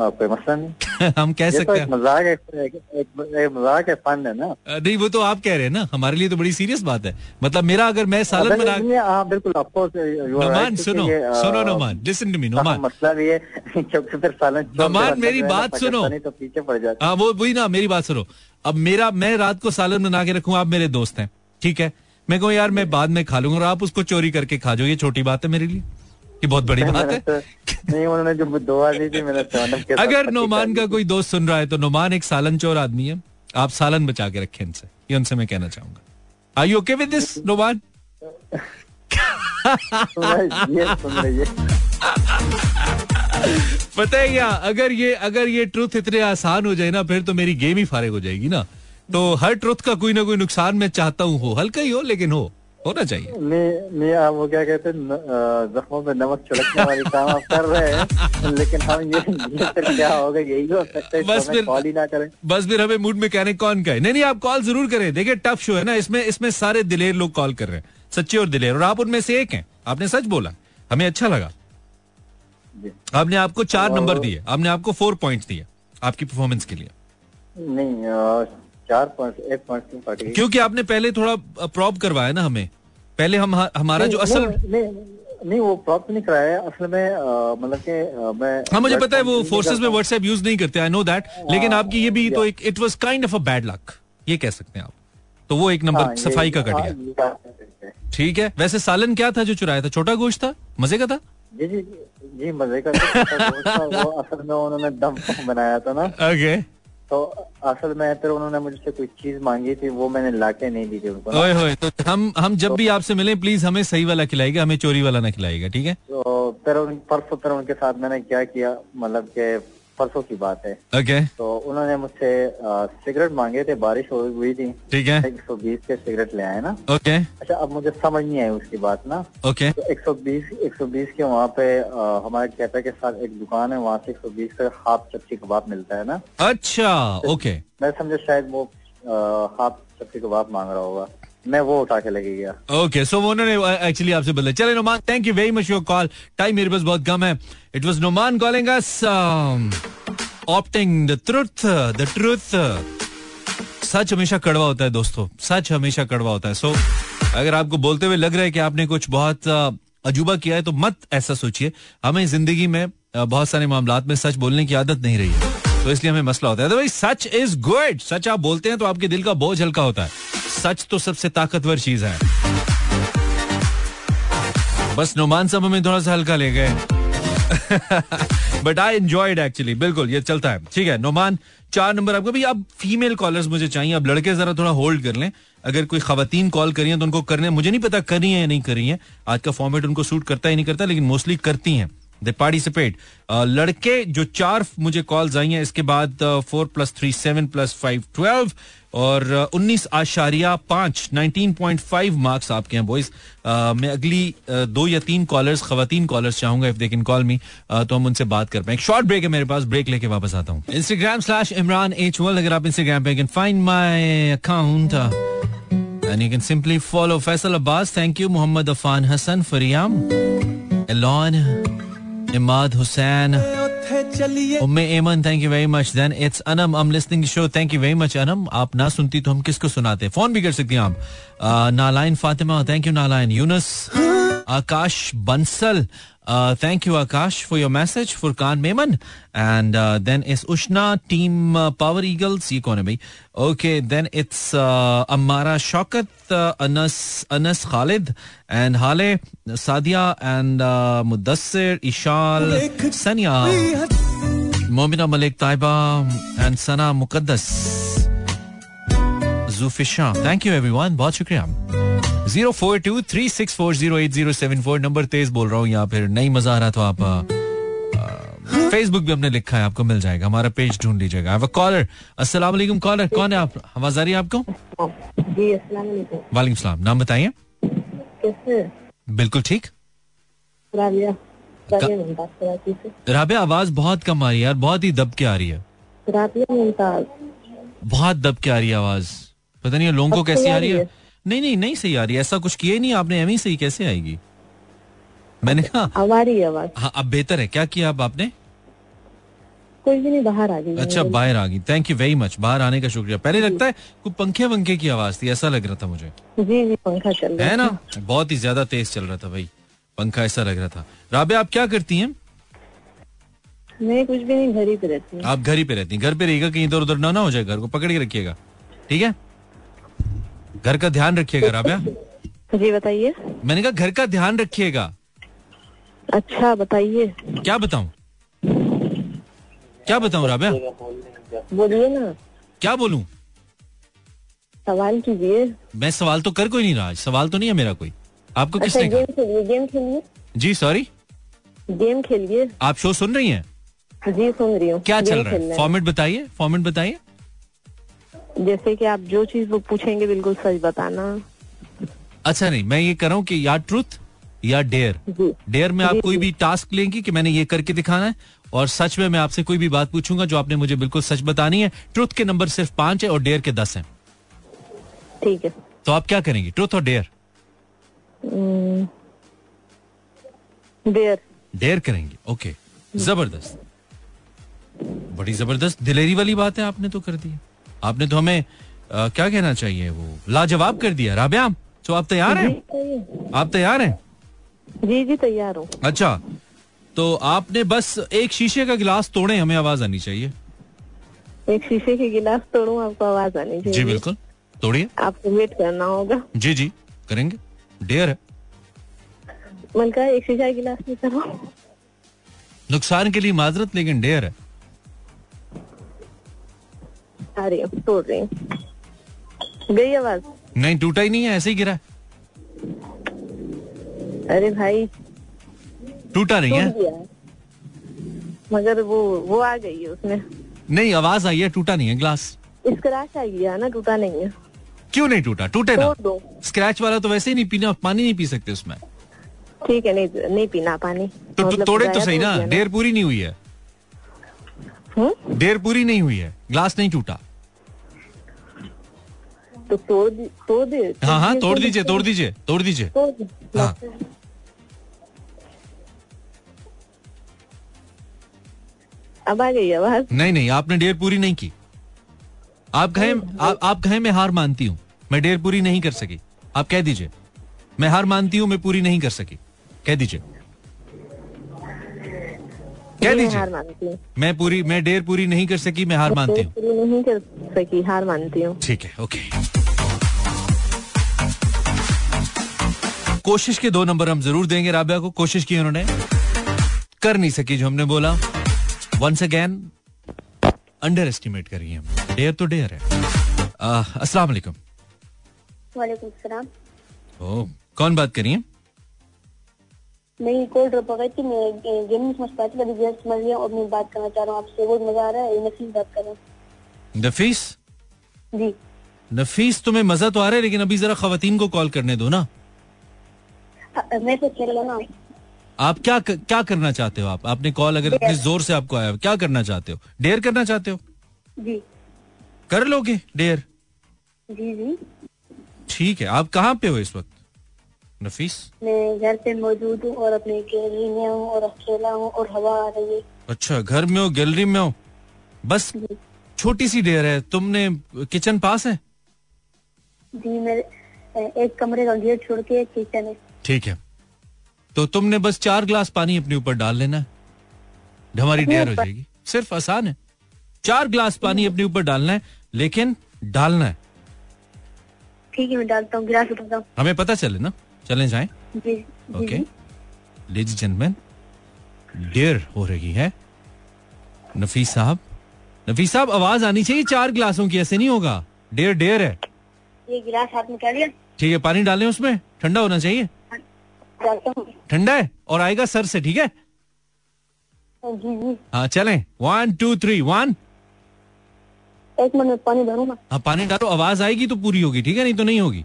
मसला नहीं। (laughs) हम कह तो सकते हैं। मज़ाक है एक, मज़ाक है फन है ना। नहीं वो तो आप कह रहे हैं ना हमारे लिए तो बड़ी सीरियस बात है। मतलब मेरा अगर मैं सालन अगर बना हाँ बिल्कुल नोमान सुनो सुनो Noman listen to me Noman. है (laughs) क्योंकि फिर सालन नोमान, मेरी है बात सुनो। तो पीछे पड़ जाता हाँ वो वही ना मेरी बात सुनो। अब मेरा मैं रात को सालन बना के रखूँ आप मेरे दोस्त हैं ठीक है? मैं कहूँ यार मैं बाद में खा लूँगा और आप उसको चोरी करके खा जाओ ये छोटी बात है मेरे लिए। ये बहुत बड़ी बात है? तो- नहीं उन्होंने जो दुआ दी थी मैंने अगर नोमान का कोई दोस्त सुन रहा है तो नोमान एक सालन चोर आदमी है। आप सालन बचा के रखें इनसे। ये उनसे मैं कहना चाहूँगा। I okay with this Noman? (laughs) पता है क्या अगर ये अगर ये ट्रुथ इतने आसान हो जाए ना फिर तो मेरी गेम ही फारिग हो जाएगी ना। तो हर ट्रुथ का कोई ना कोई नुकसान मैं चाहता हूँ हो। हल्का ही हो लेकिन हो। होना चाहिए। नहीं नहीं आप वो क्या कहते हैं जख्मों पे नमक छिड़कने वाली काम आप कर रहे हैं लेकिन हम ये ये क्या होगा यही हो सकता है बस फिर- कॉल ही ना करें। बस फिर हमें मूड मैकेनिक कौन का है? नहीं नहीं आप कॉल ज़रूर करें। देखिए टफ शो है ना इसमें इसमें सारे दिलेर लोग कॉल कर रहे हैं। सच्चे और दिलेर और आप उनमें से एक हैं। आपने सच बोला। हमें अच्छा लगा। आपने आपको चार नंबर दिए। आपने आपको फोर पॉइंट्स दिए आपकी परफॉर्मेंस के लिए। नहीं चार पॉइंट एक पॉइंट क्यों कट गई क्योंकि आपने पहले थोड़ा प्रॉब करवाया ना हमें। पहले हम हमारा जो असल नहीं, वो प्रॉप नहीं कराया। असल में मतलब कि मैं हाँ मुझे पता है वो फोर्सेस में व्हाट्सएप यूज़ नहीं करते आई नो दैट लेकिन आपकी ये भी तो एक it was kind of a bad luck ये कह सकते हैं आप। तो वो एक हाँ, नंबर ये- सफ़ाई का कट हाँ, गया। है। ठीक है। वैसे सालन क्या था जो चुराया था? छोटा गोश्त था? मज़े का था? जी जी जी मज़े का था, वो असल में उन्होंने दम बनाया था ना। (laughs) ओके तो असल में फिर उन्होंने मुझसे कुछ चीज़ मांगी थी वो मैंने लाके नहीं दी थी उनको। ओए होए तो हम हम जब भी आपसे मिले प्लीज़ हमें सही वाला खिलाएगा हमें चोरी वाला ना खिलाएगा ठीक है? तो फिर उन परसों फिर उनके साथ मैंने क्या किया मतलब कि परसों की बात है। ओके तो उन्होंने मुझसे सिगरेट मांगे थे बारिश हो हुई थी। ठीक है। एक सौ बीस के सिगरेट ले आए ना। ओके अच्छा अब मुझे समझ नहीं आई उसकी बात ना। ओके तो 120 120 के वहाँ पे हमारे कैफ़े के साथ एक दुकान है वहाँ से 120 का हाफ़ चपटी कबाब मिलता है ना। अच्छा ओके मैं समझा शायद वो हाफ़ चपटी कबाब मांग रहा होगा। मैं वो उठा के लेके गया। ओके सो उन्होंने एक्चुअली आपसे बोला चले Noman thank you very much your call time मेरे पास बहुत कम है। It was Noman calling opting the truth the truth सच हमेशा कड़वा होता है दोस्तों। सच हमेशा कड़वा होता है। सो अगर आपको बोलते हुए लग रहा है कि आपने कुछ बहुत अजूबा किया है तो मत ऐसा सोचिए। हमें ज़िंदगी में बहुत सारे मामला में सच बोलने की आदत नहीं रही है। तो इसलिए हमें मसला होता है। तो भाई सच इज़ गुड सच आप बोलते हैं तो आपके दिल का बोझ हल्का होता है। सच तो सबसे ताकतवर चीज़ है। बस नुमान साहब हमें थोड़ा सा हल्का ले गए। बट आई एंजॉयड एक्चुअली बिल्कुल, ये चलता है। ठीक है, नोमान चार नंबर आपको। भी अब फीमेल कॉलर्स मुझे चाहिए। अब लड़के जरा थोड़ा होल्ड कर लें। अगर कोई खातन कॉल करी है तो उनको करने मुझे नहीं पता करी है या नहीं करी है। आज का फॉर्मेट उनको सूट करता ही नहीं करता, लेकिन मोस्टली करती हैं। दे पार्टिसिपेट लड़के जो चार मुझे कॉल्स आई हैं, इसके बाद four plus three seven plus five twelve और उन्नीस आशारिया पाँच नाइनटीन पॉइंट फाइव मार्क्स आपके हैं बॉयज़ मैं अगली दो या तीन कॉलर्स खवतीन कॉलर्स चाहूँगा if they can call me तो हम उनसे बात कर पाए एक शॉर्ट ब्रेक है मेरे पास ब्रेक लेके वापस आता हूँ Instagram slash Imran H world अगर आप इंस्टाग्राम पे can find my account And you can simply follow Faisal Abbas. Thank you. Muhammad Afan Hassan, Fariam. Elon. Imad Hussain. Umme Eman, thank you very much. Then it's Anam. I'm listening to the show. Thank you very much, Anam. आप ना सुनती तो हम किसको सुनाते phone भी कर सकती हैं आप uh, Nalain Fatima thank you Nalain Younus Akash Bansal Uh, thank you, Akash, for your message. Furkan Meman. And uh, then is Ushna Team uh, Power Eagles. ये कौन है भाई? Okay, then it's uh, Ammara Shaukat, uh, Anas, Anas Khalid, and Hale, Sadia, and uh, Mudassir, Ishal, Sanya, Momina Malik Taiba, Sana Muqaddas. Zufisha. Thank बहुत शुक्रिया। Zero four two three six four zero eight zero seven four number तेज बोल रहा हूँ या फिर नहीं मज़ा आ रहा तो आप फेसबुक भी हमने लिखा है आपको मिल जाएगा। हमारा पेज ढूंढ लीजिएगा। कॉलर अस्सलाम वालेकुम कॉलर कौन है आप? आवाज़ आ रही है आपको? जी अस्सलाम वालेकुम। वालेकुम सलाम। नाम बताइए। कैसे बिल्कुल ठीक। राबिया। आवाज़ बहुत कम आ रही है यार। बहुत ही दब के आ रही है। बहुत दब के आ रही है आवाज़। पता नहीं लोगों को कैसी आ रही है? नहीं नहीं नहीं सही आ रही है। ऐसा कुछ किया ही नहीं आपने एम सही कैसे आएगी? मैंने कहा अब आ रही है आवाज़ हाँ अब बेहतर है। क्या किया अब आपने? कोई भी नहीं बाहर आ गई अच्छा बाहर आ गई। थैंक यू वेरी मच बाहर आने का शुक्रिया। पहले लगता है कोई पंखे वंखे की आवाज़ थी ऐसा लग रहा था मुझे। जी जी पंखा चल रहा है ना? बहुत ही ज़्यादा तेज चल रहा था भाई। पंखा ऐसा लग रहा था। राबे आप क्या करती हैं? मैं कुछ भी नहीं घर ही पे रहती हूँ। आप घर ही पे रहती हैं। घर पे रहिएगा कहीं इधर उधर ना ना हो जाए घर को पकड़ के रखिएगा। ठीक है? घर का ध्यान रखिएगा राबिया। जी बताइए। मैंने कहा घर का ध्यान रखिएगा। अच्छा बताइए। क्या बताऊँ? क्या बताऊँ राबिया? बोलिए ना। क्या बोलूँ? सवाल कीजिए। मैं सवाल तो कर कोई नहीं रहा सवाल तो नहीं है मेरा कोई। आपको अच्छा किसने गेम गेम खेलिए। जी सॉरी गेम खेलिए। आप शो सुन रही हैं? जी सुन रही हूँ। क्या चल रहा है? फॉर्मेट बताइए फॉर्मेट बताइए। जैसे कि आप जो चीज़ वो पूछेंगे बिल्कुल सच बताना। अच्छा नहीं मैं ये कर रहा हूँ कि या ट्रुथ या डेयर डेयर में आप कोई भी टास्क लेंगी कि मैंने ये करके दिखाना है और सच में मैं आपसे कोई भी बात पूछूँगा जो आपने मुझे बिल्कुल सच बतानी है। ट्रुथ के नंबर सिर्फ़ पाँच है और डेयर के दस हैं। ठीक है। तो आप क्या करेंगी ट्रुथ और डेयर डेयर डेयर करेंगे ओके ज़बरदस्त। बड़ी ज़बरदस्त दिलेरी वाली बात है आपने तो कर दी। आपने तो हमें अ, क्या कहना चाहिए वो? लाजवाब कर दिया। राबिया तो आप तैयार हैं? आप तैयार हैं? जी जी तैयार हूँ। अच्छा तो आपने बस एक शीशे का गिलास तोड़े हमें आवाज़ आनी चाहिए। एक शीशे के गिलास तोड़ूं आपको आवाज़ आनी चाहिए। जी बिल्कुल। तोड़िए। आपको वेट करना होगा। जी जी करेंगे। डेयर है। मन का एक शीशा गिलास नहीं करो नुकसान के लिए माजरत लेकिन डेयर है। आ रही हूँ तोड़ रही हूँ। गई आवाज़? नहीं टूटा ही नहीं है ऐसे ही गिरा। अरे भाई टूटा नहीं है। मगर वो वो आ गई है उसमें। नहीं आवाज़ आई है टूटा नहीं है ग्लास स्क्रैच आ गया ना टूटा नहीं है। क्यों नहीं टूटा? टूटे ना। स्क्रैच वाला तो वैसे ही नहीं पीना पानी नहीं पी सकते उसमें। ठीक है नहीं नहीं पीना पानी। तो मतलब तोड़े तो सही ना डेर पूरी नहीं हुई है। हम्म? डेर पूरी नहीं हुई है ग्लास नहीं टूटा। तो तोड़ तोड़ दे। हाँ हाँ तोड़ दीजिए तोड़ दीजिए तोड़ दीजिए। हाँ। अब आ गई आवाज़? नहीं नहीं आपने डेर पूरी नहीं की। आप कहें आप, आप कहें मैं हार मानती हूँ। मैं डेर पूरी नहीं कर सकी। आप कह दीजिए। मैं हार मानती हूँ मैं पूरी नहीं कर सकी। कह दीजिए। कह दीजिए। मैं पूरी मैं डेर पूरी नहीं कर सकी मैं हार मानती हूँ। नहीं कर सकी हार मानती हूँ। ठीक है ओके। कोशिश के दो नंबर हम ज़रूर देंगे राबिया को। कोशिश की उन्होंने। कर नहीं सकी जो हमने बोला। वंस अगेन अंडर एस्टिमेट करिए हम। डेयर तो डेयर है। अस्सलाम वालेकुम। वालेकुम सलाम। ओ कौन बात करिए मेरी कॉल ड्रॉप हो गई थी मैं गेम नहीं समझ पाई थी अभी जस्ट समझ और मैं बात करना चाह रहा हूँ आपसे बहुत मज़ा आ रहा है नफीस बात कर रहा हूँ। नफीस? जी। नफीस तुम्हें मज़ा तो आ रहा है लेकिन अभी जरा खातन को कॉल करने दो ना। मैं तो आप क्या क्या करना चाहते हो आप? आपने कॉल अगर इतने ज़ोर से आपको आया क्या करना चाहते हो? डेयर करना चाहते हो? जी। कर लोगे? डेयर जी जी। ठीक है आप कहाँ पे हो इस वक्त? नफीस? मैं घर पे मौजूद हूँ और अपने गैलरी में हूँ और अकेला हूँ और हवा आ रही है। अच्छा घर में हो गैलरी में हो? बस छोटी सी डेयर है। तुमने किचन पास है? जी मेरे एक कमरे का गेट छोड़ के किचन है। ठीक है। तो तुमने बस चार ग्लास पानी अपने ऊपर डाल लेना है। हमारी डेयर हो जाएगी। सिर्फ़ आसान है। चार ग्लास पानी अपने ऊपर डालना है लेकिन डालना है। ठीक है मैं डालता हूँ गिलास उठाता हूँ। हमें पता चले ना? चले जाएँ? ओके लेडीज़ जेंटलमैन डेयर हो रही है। नफीस साहब नफीस साहब आवाज़ आनी चाहिए चार ग्लासों की ऐसे नहीं होगा। डेयर डेयर है। ये गिलास हाथ में कर लिया? ठीक है पानी डालें उसमें? ठंडा होना चाहिए? ठंडा है? और आएगा सर से ठीक है? हाँ चले। वन टू थ्री वन एक मिनट पानी डालूँगा हाँ पानी डालो आवाज़ आएगी तो पूरी होगी ठीक है? नहीं तो नहीं होगी।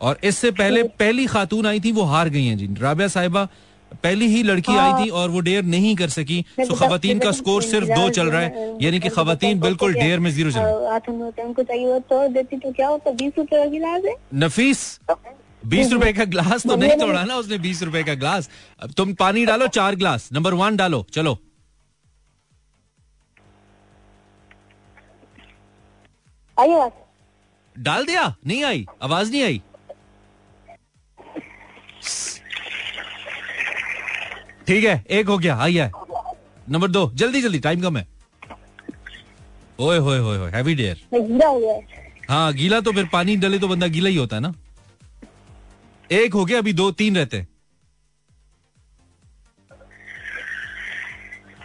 और इससे पहले पहली खातून आई थी वो हार गई हैं जी। राबिया साहिबा पहली ही लड़की आई थी और वो डेयर नहीं कर सकी। सो खातन का स्कोर सिर्फ़ दो चल रहा है यानी कि खातन बिल्कुल डेयर में ज़ीरो चल रही है हाथों में होता है, उनको चाहिए हो तो देती तो क्या होता? बीस रुपए का नफीस बीस रुपए का ग्लास तो नहीं तोड़ा ना उसने बीस रुपए का ग्लास। अब तुम पानी डालो चार ग्लास। नंबर वन डालो चलो। डाल दिया नहीं आई आवाज़ नहीं आई। ठीक है एक हो गया आइए नंबर दो जल्दी जल्दी टाइम कम है। ओए होए होए होए हैवी डेयर गिरा हो गया। हाँ गीला तो फिर पानी डले तो बंदा गीला ही होता है ना। एक हो गया अभी दो तीन रहते। हैं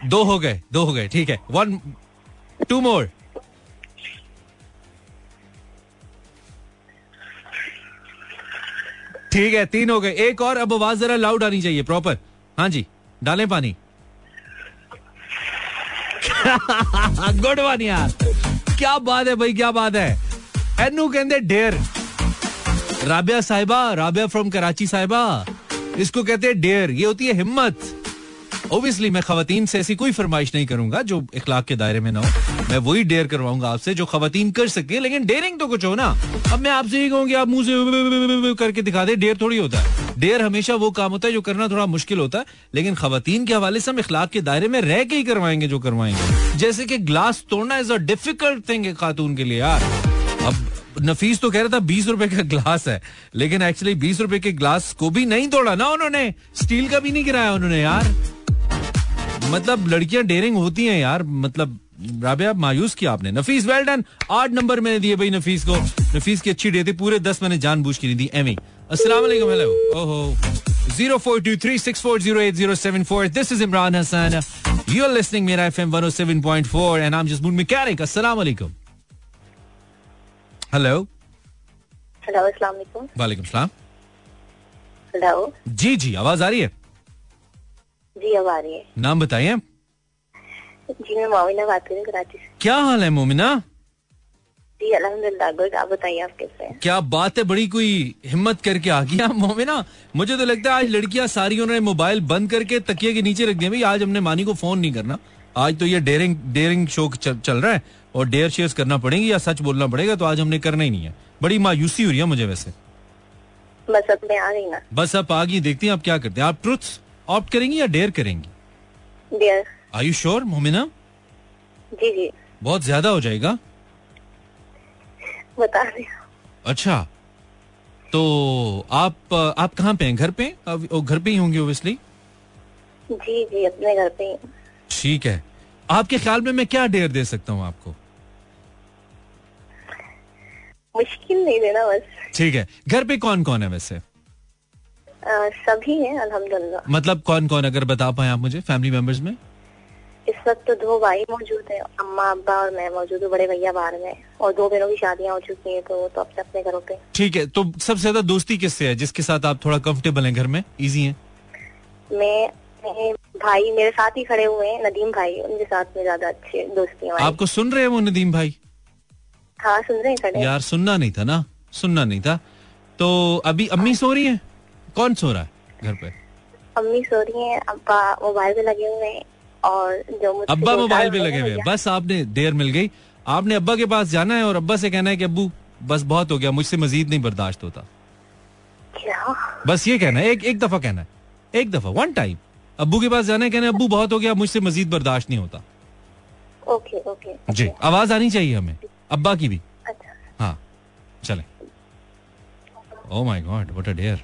दो हो गए दो हो गए ठीक है। वन टू मोर ठीक है तीन हो गए। एक और अब आवाज़ जरा लाउड आनी चाहिए प्रॉपर हाँ जी, डालें पानी। (laughs) गुड वन यार। क्या बात है भाई, क्या बात है। एनू कहते डेर राबिया साहिबा, राबिया फ्रॉम कराची साहिबा। इसको कहते हैं, डेयर। ये होती है हिम्मत। ओबियसली मैं खवतीन से ऐसी कोई फरमाइश नहीं करूँगा जो इखलाक के दायरे में ना हो। मैं वही डेयर करवाऊँगा आपसे जो खवतीन कर सके, लेकिन डेयरिंग तो कुछ हो ना। अब मैं आपसे यही कहूँ कि आप मुँह से करके दिखा दे डेयर थोड़ी होता है। डेयर हमेशा वो काम होता है जो करना थोड़ा मुश्किल होता है, लेकिन खवतीन के हवाले से हम इखलाक के दायरे में रह के ही करवाएँगे जो करवाएँगे। जैसे कि ग्लास तोड़ना इज़ अ डिफ़िकल्ट थिंग खातून के लिए यार। अब नफीस तो कह रहा था बीस रुपए का ग्लास है, लेकिन एक्चुअली बीस रुपए के ग्लास को भी नहीं तोड़ा ना उन्होंने। स्टील का भी नहीं गिराया उन्होंने यार। मतलब लड़कियाँ डेरिंग होती हैं यार। मतलब राबिया मायूस किया आपने। नफीस वेल डन आठ नंबर मैंने दिए भाई नफीस को। नफीस की अच्छी डे थी। पूरे दस मैंने जानबूझ की नहीं दी। एमी अस्सलाम वालेकुम हेलो ओहो। Zero four two three six four zero eight zero seven four this is Imran Hasan you are listening मेरा and I am just mechanic अस्सलाम वालेकुम। हेलो हेलो अस्सलाम वालेकुम। वालेकुम सलाम। हेलो जी जी आवाज़ आ रही है? जी अब आ रही है। नाम बताइए। जी मैं मोमिना बात कर रही कराची से। क्या हाल है मोमिना? जी गुड। आप बताइए आप कैसे हैं? क्या बात है बड़ी कोई हिम्मत करके आ गया मोमिना? मुझे तो लगता है आज लड़कियाँ सारी उन्होंने मोबाइल बंद करके तकिए के नीचे रख दिया भाई आज हमने मानी को फ़ोन नहीं करना। आज तो ये डेयरिंग डेयरिंग शो चल, चल रहा है और डेयर शेयर करना पड़ेगी या सच बोलना पड़ेगा तो आज हमने करना ही नहीं है। बड़ी मायूसी हो रही है मुझे वैसे। बस अब मैं आ गई ना। बस आप आ गई देखती हैं आप क्या करते हैं। आप ट्रुथ ऑप्ट करेंगी या डेयर करेंगी? डियर आयु श्योर मोमिना जी जी। बहुत ज़्यादा हो जाएगा। बता दें अच्छा। तो आप आप कहाँ पे हैं? घर पे? घर पे ही होंगे ओबियसली जी जी अपने घर पे ही ठीक है। आपके ख्याल में मैं क्या डेयर दे सकता हूँ आपको? मुश्किल नहीं देना बस। ठीक है। घर पे कौन कौन है वैसे? सभी हैं अल्हम्दुलिल्लाह मतलब कौन कौन अगर बता पाए आप मुझे फैमिली मेंबर्स में? इस वक्त तो दो भाई मौजूद हैं अम्मा अब्बा और मैं मौजूद हूँ बड़े भैया बाहर में। और दो बहनों की शादियाँ हो चुकी हैं तो तो अपने अपने घरों पे। ठीक है तो सबसे ज़्यादा दोस्ती किससे है जिसके साथ आप थोड़ा कंफर्टेबल हैं घर में? इजी हैं? मैं भाई मेरे साथ ही खड़े हुए हैं नदीम भाई उनके साथ में ज़्यादा अच्छी दोस्ती है। आपको सुन रहे हैं वो नदीम भाई? हाँ सुन रहे हैं खड़े यार सुनना नहीं था ना सुनना नहीं था। तो अभी अम्मी सो रही हैं? कौन सो रहा है घर पे? अम्मी सो रही हैं अब्बा मोबाइल पे लगे हुए हैं और जो अब्बा मोबाइल पे लगे हुए हैं। बस आपने देर मिल गई। आपने अब्बा के पास जाना है और अब्बा से कहना है कि अब्बू बस बहुत हो गया मुझसे मजीद नहीं बर्दाश्त होता। क्या? बस ये कहना है एक एक दफ़ा कहना है। एक दफ़ा वन टाइम अब्बू के पास जाना है कहना है अब्बू बहुत हो गया मुझसे मजीद बर्दाश्त नहीं होता। Okay okay. जी आवाज़ आनी चाहिए हमें अब्बा की भी। अच्छा। हाँ चले। ओ my God what a dare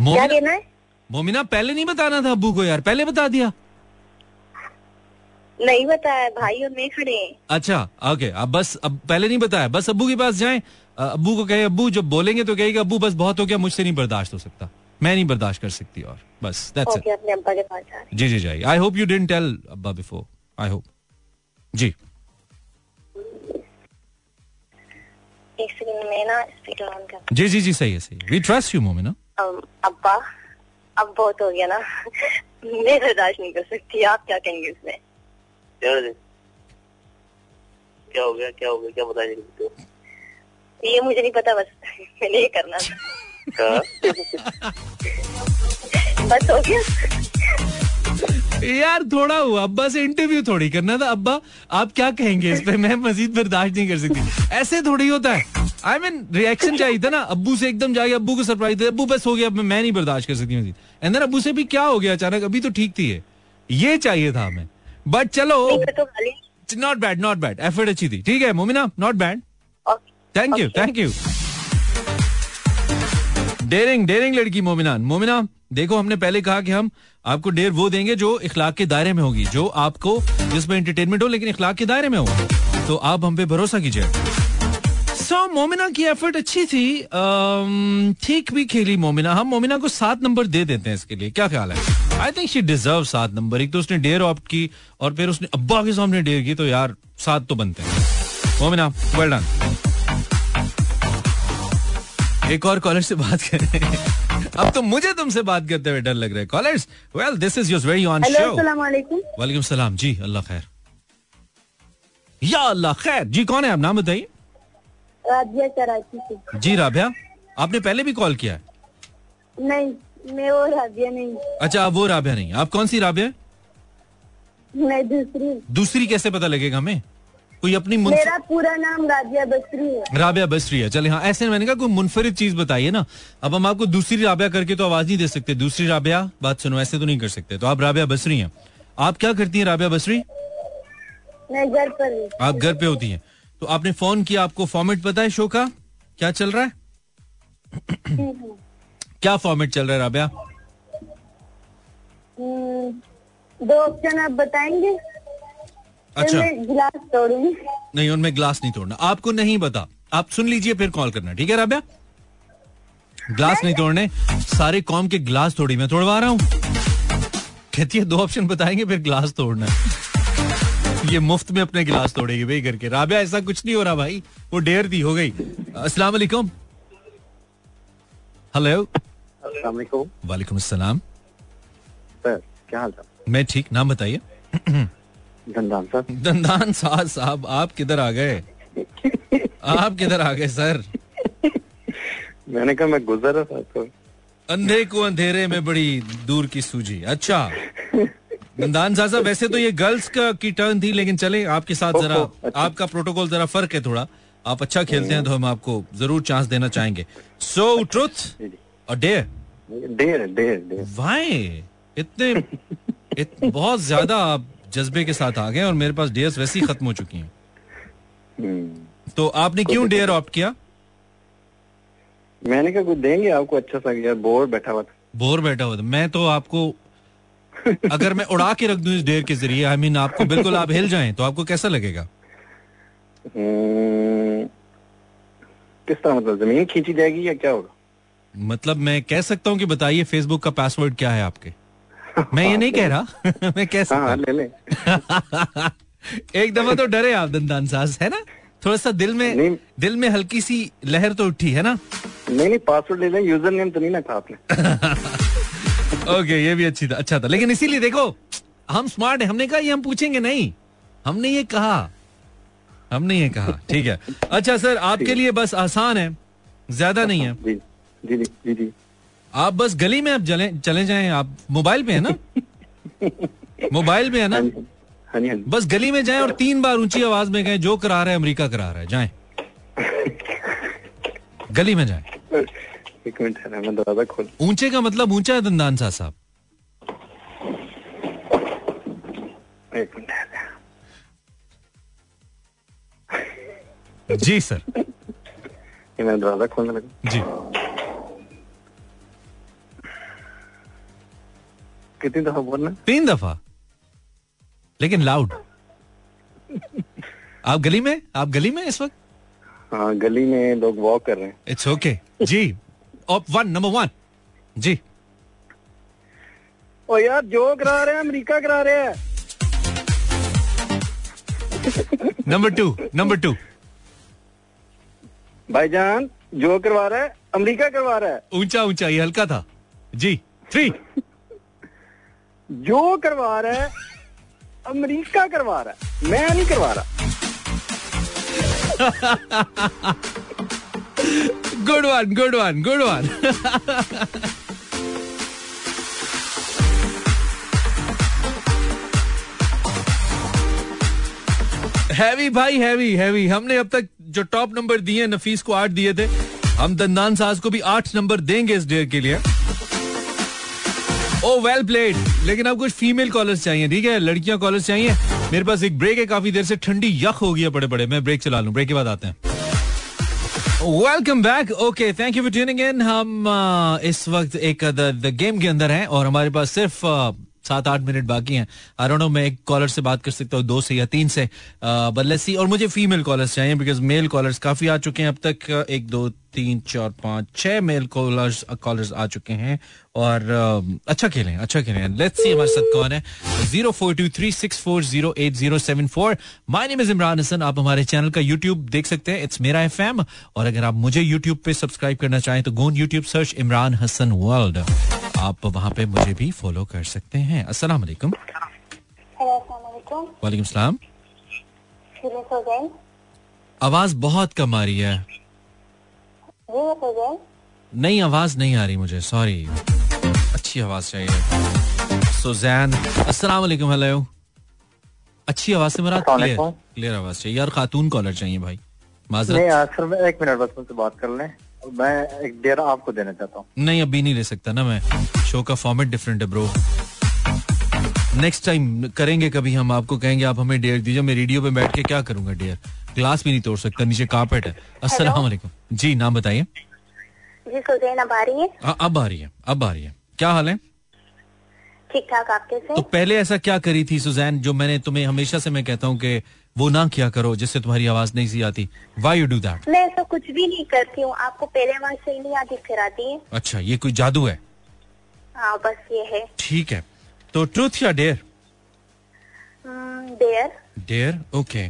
क्या मोमिना है? मोमिना पहले नहीं बताना था अब्बू को यार पहले बता दिया। नहीं बताया भाई और मैं खड़े हैं। अच्छा ओके अब बस अब पहले नहीं बताया बस अबू के पास जाए। अबू को कहे अबू जब बोलेंगे तो कहेगा अब्बू बस बहुत हो गया मुझसे नहीं बर्दाश्त हो सकता। मैं नहीं बर्दाश्त कर सकती और बस दैट्स इट अपने अब्बा के पास जा जी I hope you didn't tell अब्बा बिफोर आई होप। जी। जी जी जी सही है सही है। We trust you Momina. अब्बा अब बहुत हो गया ना। मैं बर्दाश्त नहीं कर सकती आप क्या कहेंगे इसमें? क्या हो? गया? क्या हो गया क्या बता तो ये मुझे नहीं पता बस मैंने ये करना था। बस हो गया। यार थोड़ा हुआ। अब्बा से इंटरव्यू थोड़ी करना था। अब्बा आप क्या कहेंगे इस पे? मैं मजीद बर्दाश्त नहीं कर सकती। ऐसे थोड़ी होता है। आई मीन रिएक्शन चाहिए था ना। अब्बू से एकदम जाके अब्बू को सरप्राइज़ दे। अब्बू बस हो गया। अब मैं मैं नहीं बर्दाश्त कर सकती मजीद। एंड देन अब्बू से भी क्या हो गया अचानक? अभी तो ठीक थी ये। चाहिए था हमें। बट चलो। Not bad not bad effort अच्छी थी। ठीक है Momina not bad thank you thank you daring daring लड़की मोमिना मोमिना देखो हमने पहले कहा कि हम आपको डेर वो देंगे जो इखलाक के दायरे में होगी, जो आपको जिसमें एंटरटेनमेंट हो, लेकिन इखलाक के दायरे में हो। तो आप हम पे भरोसा कीजिए। सो मोमिना की एफर्ट अच्छी थी। ठीक भी खेली मोमिना। हम मोमिना को सात नंबर दे देते हैं इसके लिए। क्या ख्याल है? आई थिंक शी डिजर्व सात नंबर। एक तो उसने डेयर ऑप्ट की, और फिर उसने अब्बा के सामने डेयर की तो यार, सात तो बनते हैं। मोमिना वेल डन एक और कॉलर से बात करें। अब तो मुझे तुमसे बात करते हुए डर लग रहा है callers well this is your very on show वालेकुम वालेकुम सलाम जी अल्लाह खैर या अल्लाह खैर जी कौन है? आप नाम बताइए. राजिया कराची से। जी राबिया आपने पहले भी कॉल किया है? नहीं मैं वो राजिया नहीं अच्छा आप वो राबिया नहीं आप कौन सी राबिया मैं दूसरी दूसरी कैसे पता लगेगा हमें? कोई अपनी मुंफ- मेरा पूरा नाम राजिया बसरी है। राबिया बसरी है। चले हाँ ऐसे मैंने कहा कोई मुनफरिद चीज़ बताइए ना। अब हम आपको दूसरी राबिया करके तो आवाज़ नहीं दे सकते। दूसरी राबिया बात सुनो ऐसे तो नहीं कर सकते। तो आप राबिया बसरी हैं। आप क्या करती हैं राबिया बसरी? मैं घर पर हूँ। आप घर पे होती हैं। तो आपने फ़ोन किया आपको फॉर्मेट पता है शो का? क्या चल रहा है? क्या फॉर्मेट चल रहा है राबिया? हम्म, दो ऑप्शन आप बताएँगे? अच्छा। गिलास तोड़ूँगी नहीं उनमें ग्लास नहीं तोड़ना। आपको नहीं पता। आप सुन लीजिए फिर कॉल करना ठीक है राबिया? ग्लास नहीं तोड़ने। सारे कॉम के ग्लास थोड़ी मैं तोड़वा रहा हूँ। कहती है दो ऑप्शन बताएँगे फिर ग्लास तोड़ना ये मुफ़्त में अपने गिलास तोड़ेगी भाई करके राबिया ऐसा कुछ नहीं हो रहा भाई। वो डेर दी हो गई। अस्सलाम वालेकुम। हेलो वालेकुम। अस्सलाम। सर क्या हाल मैं ठीक नाम बताइए। दंदान साहब। साहब आप किधर आ गए? आप किधर आ गए सर? मैंने कहा मैं गुजर रहा था तो। अंधे को अंधेरे में बड़ी दूर की सूझी। अच्छा। नंदान साहब वैसे तो ये गर्ल्स का की टर्न थी लेकिन चले आपके साथ जरा अच्छा। आपका प्रोटोकॉल जरा फ़र्क है थोड़ा। आप अच्छा खेलते हैं तो हम आपको ज़रूर चांस देना चाहेंगे। सो ट्रुथ और dare dare dare dare why इतने इत, बहुत ज़्यादा आप जज्बे के साथ आ गए और मेरे पास डेयर्स वैसे ही खत्म हो चुकी हैं। हम्म। तो आपने क्यों डेयर ऑप्ट किया? मैंने कहा कुछ देंगे आपको अच्छा सा यार बोर बैठा हुआ था। बोर बैठा हुआ था। मैं तो आपको अगर मैं उड़ा के रख दूँ इस डेयर के ज़रिए आई मीन आपको बिल्कुल आप हिल जाएँ तो आपको कैसा लगेगा? हम्म, किस तरह मतलब ज़मीन खींची जाएगी या क्या होगा? मतलब मैं कह सकता हूँ कि बताइए फेसबुक का पासवर्ड क्या है आपके? मैं ये नहीं कह (laughs) रहा। (laughs) मैं कह हाँ ले ले। (laughs) एक दफ़ा तो डरे आप दंदान साज है ना? थोड़ा सा दिल में दिल में हल्की सी लहर तो उठी है ना? नहीं नहीं पासवर्ड ले लें। यूज़र नेम तो नहीं ना था आपने। ओके ये भी अच्छी था अच्छा था। लेकिन इसीलिए देखो हम स्मार्ट है। हमने कहा ये हम पूछेंगे नहीं। हमने ये कहा। हमने ये कहा। ठीक है। अच्छा सर आपके लिए बस आसान है। ज़्यादा नहीं है। जी जी जी जी। आप बस गली में आप चले चले जाएँ आप मोबाइल पे है ना? (laughs) मोबाइल पे है ना? हाँ जी हाँ हाँ बस गली में जाए और तीन बार ऊँची आवाज़ में कहें जो करा रहा है अमेरिका करा रहा है। जाएँ। (laughs) गली में जाए। एक मिनट है मैं दरवाज़ा खोल। ऊँचे का मतलब ऊँचा है दंदान सा साहब। एक मिनट है जी सर। (laughs) मैं दरवाज़ा खोलने लगा। जी। कितनी दफ़ा बोलना तीन दफ़ा। लेकिन लाउड (laughs) आप गली में? आप गली में इस वक्त? हाँ गली में लोग वॉक कर रहे हैं। इट्स ओके जी ऑप वन नंबर वन जी। ओ यार जो करा रहे हैं अमेरिका करा रहे हैं। नंबर टू नंबर टू भाईजान जो करवा रहा है अमेरिका करवा रहा है। ऊँचा ऊँचा ये हल्का था। जी थ्री जो करवा रहा है, अमेरिका करवा रहा है। मैं नहीं करवा रहा। Good one good one good one heavy भाई हैवी हैवी हमने अब तक जो टॉप नंबर दिए, नफीस को आठ दिए थे, हम दंदान साज को भी आठ नंबर देंगे इस डेयर के लिए। ओ वेल प्लेड लेकिन अब कुछ फीमेल कॉलर्स चाहिए, ठीक है? लड़कियाँ कॉलर्स चाहिए। मेरे पास एक ब्रेक है, काफ़ी देर से ठंडी यख हो गई है बड़े बड़े मैं ब्रेक चला लू ब्रेक के बाद आते हैं। Welcome back okay thank you for tuning in हम इस वक्त एक द गेम के अंदर हैं और हमारे पास सिर्फ़ सात आठ मिनट बाकी हैं। आई डोंट नो मैं एक कॉलर से बात कर सकता हूँ दो से या तीन से। बट लेट्स सी और मुझे फीमेल कॉलर्स चाहिए बिकॉज़ मेल कॉलर्स काफ़ी आ चुके हैं अब तक। Uh, एक दो तीन चार पाँच छह मेल कॉलर्स कॉलर्स आ चुके हैं। और uh, अच्छा खेलें अच्छा खेलें। लेट्स सी हमारे साथ कौन है। Zero four two three six four zero eight zero seven four my name is Imran Hasan आप हमारे चैनल का यूट्यूब देख सकते हैं। इट्स मेरा एफ़ और अगर आप मुझे यूट्यूब पे सब्सक्राइब करना चाहें तो gone YouTube search Imran Hasan world आप वहाँ पे मुझे भी फॉलो कर सकते हैं। अस्सलाम वालेकुम। वालेकुम। वालेकुम सलाम। आवाज़ बहुत कम आ रही है। नई आवाज़ नहीं आ रही मुझे सॉरी अच्छी आवाज़ चाहिए। सुजैन अस्सलाम वालेकुम हेलो अच्छी आवाज़ से मेरा क्लियर क्लियर आवाज़ चाहिए। यार खातून कॉलर चाहिए भाई। नहीं यार सर एक मिनट बस मुझसे बात कर लें। मैं एक डेरा आपको देना चाहता हूँ। नहीं अभी नहीं ले सकता ना मैं। शो का फॉर्मेट डिफरेंट है ब्रो नेक्स्ट टाइम करेंगे कभी हम आपको कहेंगे आप हमें डेयर दीजिए मैं रेडियो पे बैठ के क्या करूँगा डेयर ग्लास भी नहीं तोड़ सकता नीचे कारपेट है। अस्सलाम वालेकुम जी नाम बताइए। जी फजैन अब आ रही है? अ- अब आ रही है अब आ रही है। क्या हाल है? ठीक ठाक आप कैसे तो पहले ऐसा क्या करी थी सुजैन जो मैंने तुम्हें हमेशा से मैं कहता हूँ कि वो ना किया करो जिससे तुम्हारी आवाज़ नहीं सी आती। वाई यू डू दैट मैं ऐसा कुछ भी नहीं करती हूँ। आपको पहले आवाज़ सही नहीं आती फिर आती है। अच्छा ये कोई जादू है? हाँ बस ये है। ठीक है। तो ट्रूथ या डेयर देयर डेयर ओके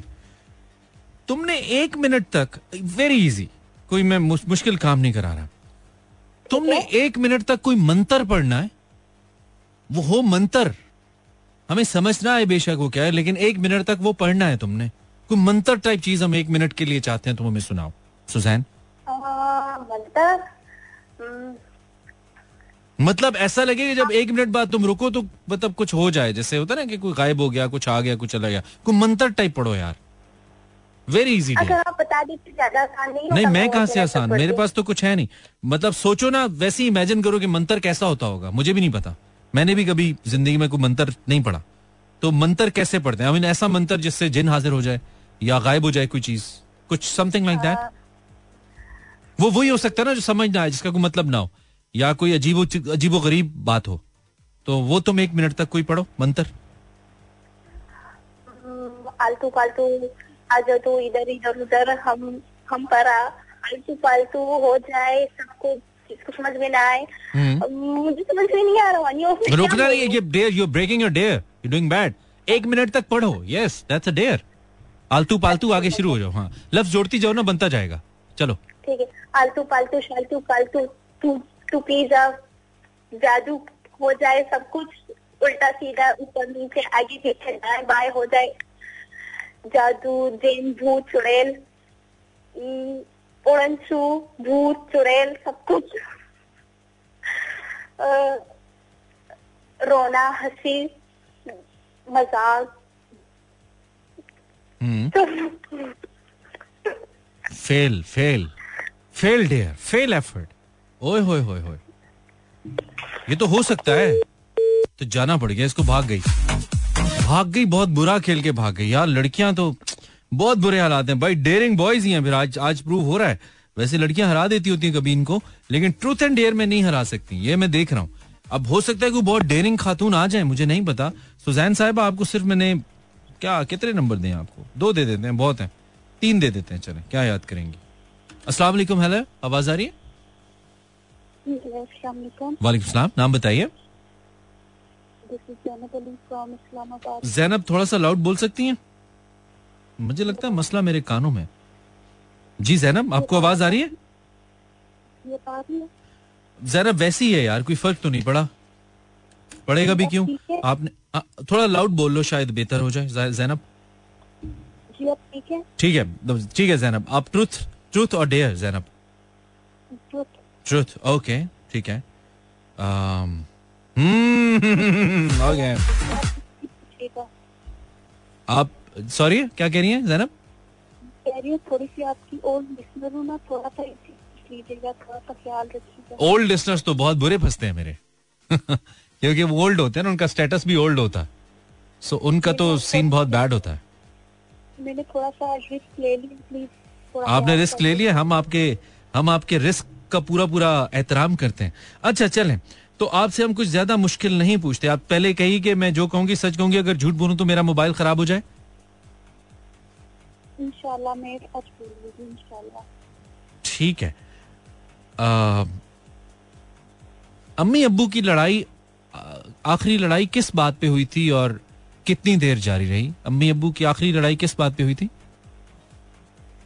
तुमने एक मिनट तक वेरी इजी कोई मैं मुश्किल काम नहीं करा रहा। तुमने एक मिनट तक कोई मंत्र पढ़ना है? वो हो मंत्र। हमें समझना है बेशक वो क्या है लेकिन एक मिनट तक वो पढ़ना है तुमने। कोई मंत्र टाइप चीज़ हम एक मिनट के लिए चाहते हैं तुम हमें सुनाओ। सुजैन? मतलब हम्म, मतलब ऐसा लगे कि जब एक मिनट बाद तुम रुको तो मतलब कुछ हो जाए जैसे होता है ना कि कोई गायब हो गया कुछ आ गया कुछ चला गया। कोई मंत्र टाइप पढ़ो यार। वेरी इजी अगर आप बता देते ज़्यादा आसान नहीं नहीं मैं कहाँ से आसान? मेरे पास तो कुछ है नहीं। मतलब सोचो ना वैसे इमेजिन करो कि मंत्र कैसा होता होगा। मुझे भी नहीं पता। मैंने भी कभी ज़िंदगी में कोई मंत्र नहीं पढ़ा। तो मंत्र कैसे पढ़ते हैं? I mean, ऐसा मंत्र जिससे जिन हाजिर हो जाए या गायब हो जाए कोई चीज़ कुछ समथिंग लाइक दैट वो वही हो सकता है ना जो समझ ना आए जिसका कोई मतलब ना हो। या कोई अजीबो अजीबो गरीब बात हो। तो वो तुम एक मिनट तक कोई पढ़ो मंत्र। हम्म, आलतू फालतू आज तो इधर इधर उधर हम हम पर। आलतू फालतू हो जाए सब कुछ जिसको समझ में ना आए। हम्म। मुझे समझ में नहीं आ रहा नहीं ये dare you breaking your dare you doing bad एक मिनट तक पढ़ो। यस दैट्स अ डेयर आलतू पालतू आगे शुरू हो जाओ हाँ। लफ्ज जोड़ती जाओ ना बनता जाएगा। चलो। ठीक है। आलतू फालतू शालतू फालतू तू तू पिज्जा जादू हो जाए सब कुछ उल्टा सीधा ऊपर नीचे आगे पीछे दाएँ बाएँ हो जाए। जादू जिन भूत चुड़ैल उड़नछू भूत चुड़ैल सब कुछ। रोना हँसी मज़ाक। Fail fail fail dare fail effort ओए होए होए होए। ये तो हो सकता है। तो जाना पड़ गया इसको भाग गई। भाग गई बहुत बुरा खेल के भाग गई। यार लड़कियाँ तो बहुत बुरे हालात हैं। भाई डेयरिंग बॉयज़ ही हैं फिर। आज आज प्रूव हो रहा है। वैसे लड़कियाँ हरा देती होती हैं कभी इनको लेकिन ट्रूथ एंड डेयर में नहीं हरा सकती। ये मैं देख रहा हूँ। अब हो सकता है कोई बहुत डेयरिंग खातून आ जाए मुझे नहीं पता। सुजैन साहब आपको सिर्फ़ मैंने क्या कितने नंबर दें आपको? दो दे देते हैं बहुत हैं। तीन दे देते हैं चले क्या याद करेंगे? अस्सलाम वालेकुम हेलो आवाज़ आ रही है? वालेकुम। सलाम नाम बताइए. जैनब थोड़ा सा लाउड बोल सकती हैं? मुझे लगता है मसला मेरे कानों में जी जैनब आपको आवाज़ आ रही है? है जैनब वैसी है यार कोई फ़र्क तो नहीं पड़ा। पड़ेगा भी क्यों? ठीक है। आपने आ, थोड़ा लाउड बोल लो शायद बेहतर हो जाए। जैनब। ठीक है। ठीक है ठीक है जैनब। आप ट्रूथ ट्रूथ और डेयर जैनब? ट्रूथ ओके ठीक है। Um, हम्म (laughs) ओके आप सॉरी क्या कह रही हैं जैनब कह रही हूँ थोड़ी सी आपकी ओल्ड लिसनर हूँ ना थोड़ा सा लीजिएगा थोड़ा सा ख्याल रखिएगा। ओल्ड लिसनर्स तो बहुत बुरे फंसते हैं मेरे। (laughs) क्योंकि वो ओल्ड होते हैं ना उनका स्टेटस भी ओल्ड होता है। सो उनका तो सीन बहुत बैड होता है। मैंने थोड़ा सा रिस्क ले लिया प्लीज़ आपने रिस्क ले लिया हम आपके हम आपके रिस्क का पूरा पूरा एहतराम करते हैं। अच्छा चलें। तो आपसे हम कुछ ज़्यादा मुश्किल नहीं पूछते। आप पहले कही कि मैं जो कहूँगी सच कहूँगी अगर झूठ बोलूँ तो मेरा मोबाइल खराब हो जाए। इंशाल्लाह मैं ठीक है। आ, अम्मी अब्बू की लड़ाई आखिरी लड़ाई किस बात पे हुई थी और कितनी देर जारी रही? अम्मी अब्बू की आखिरी लड़ाई किस बात पे हुई थी?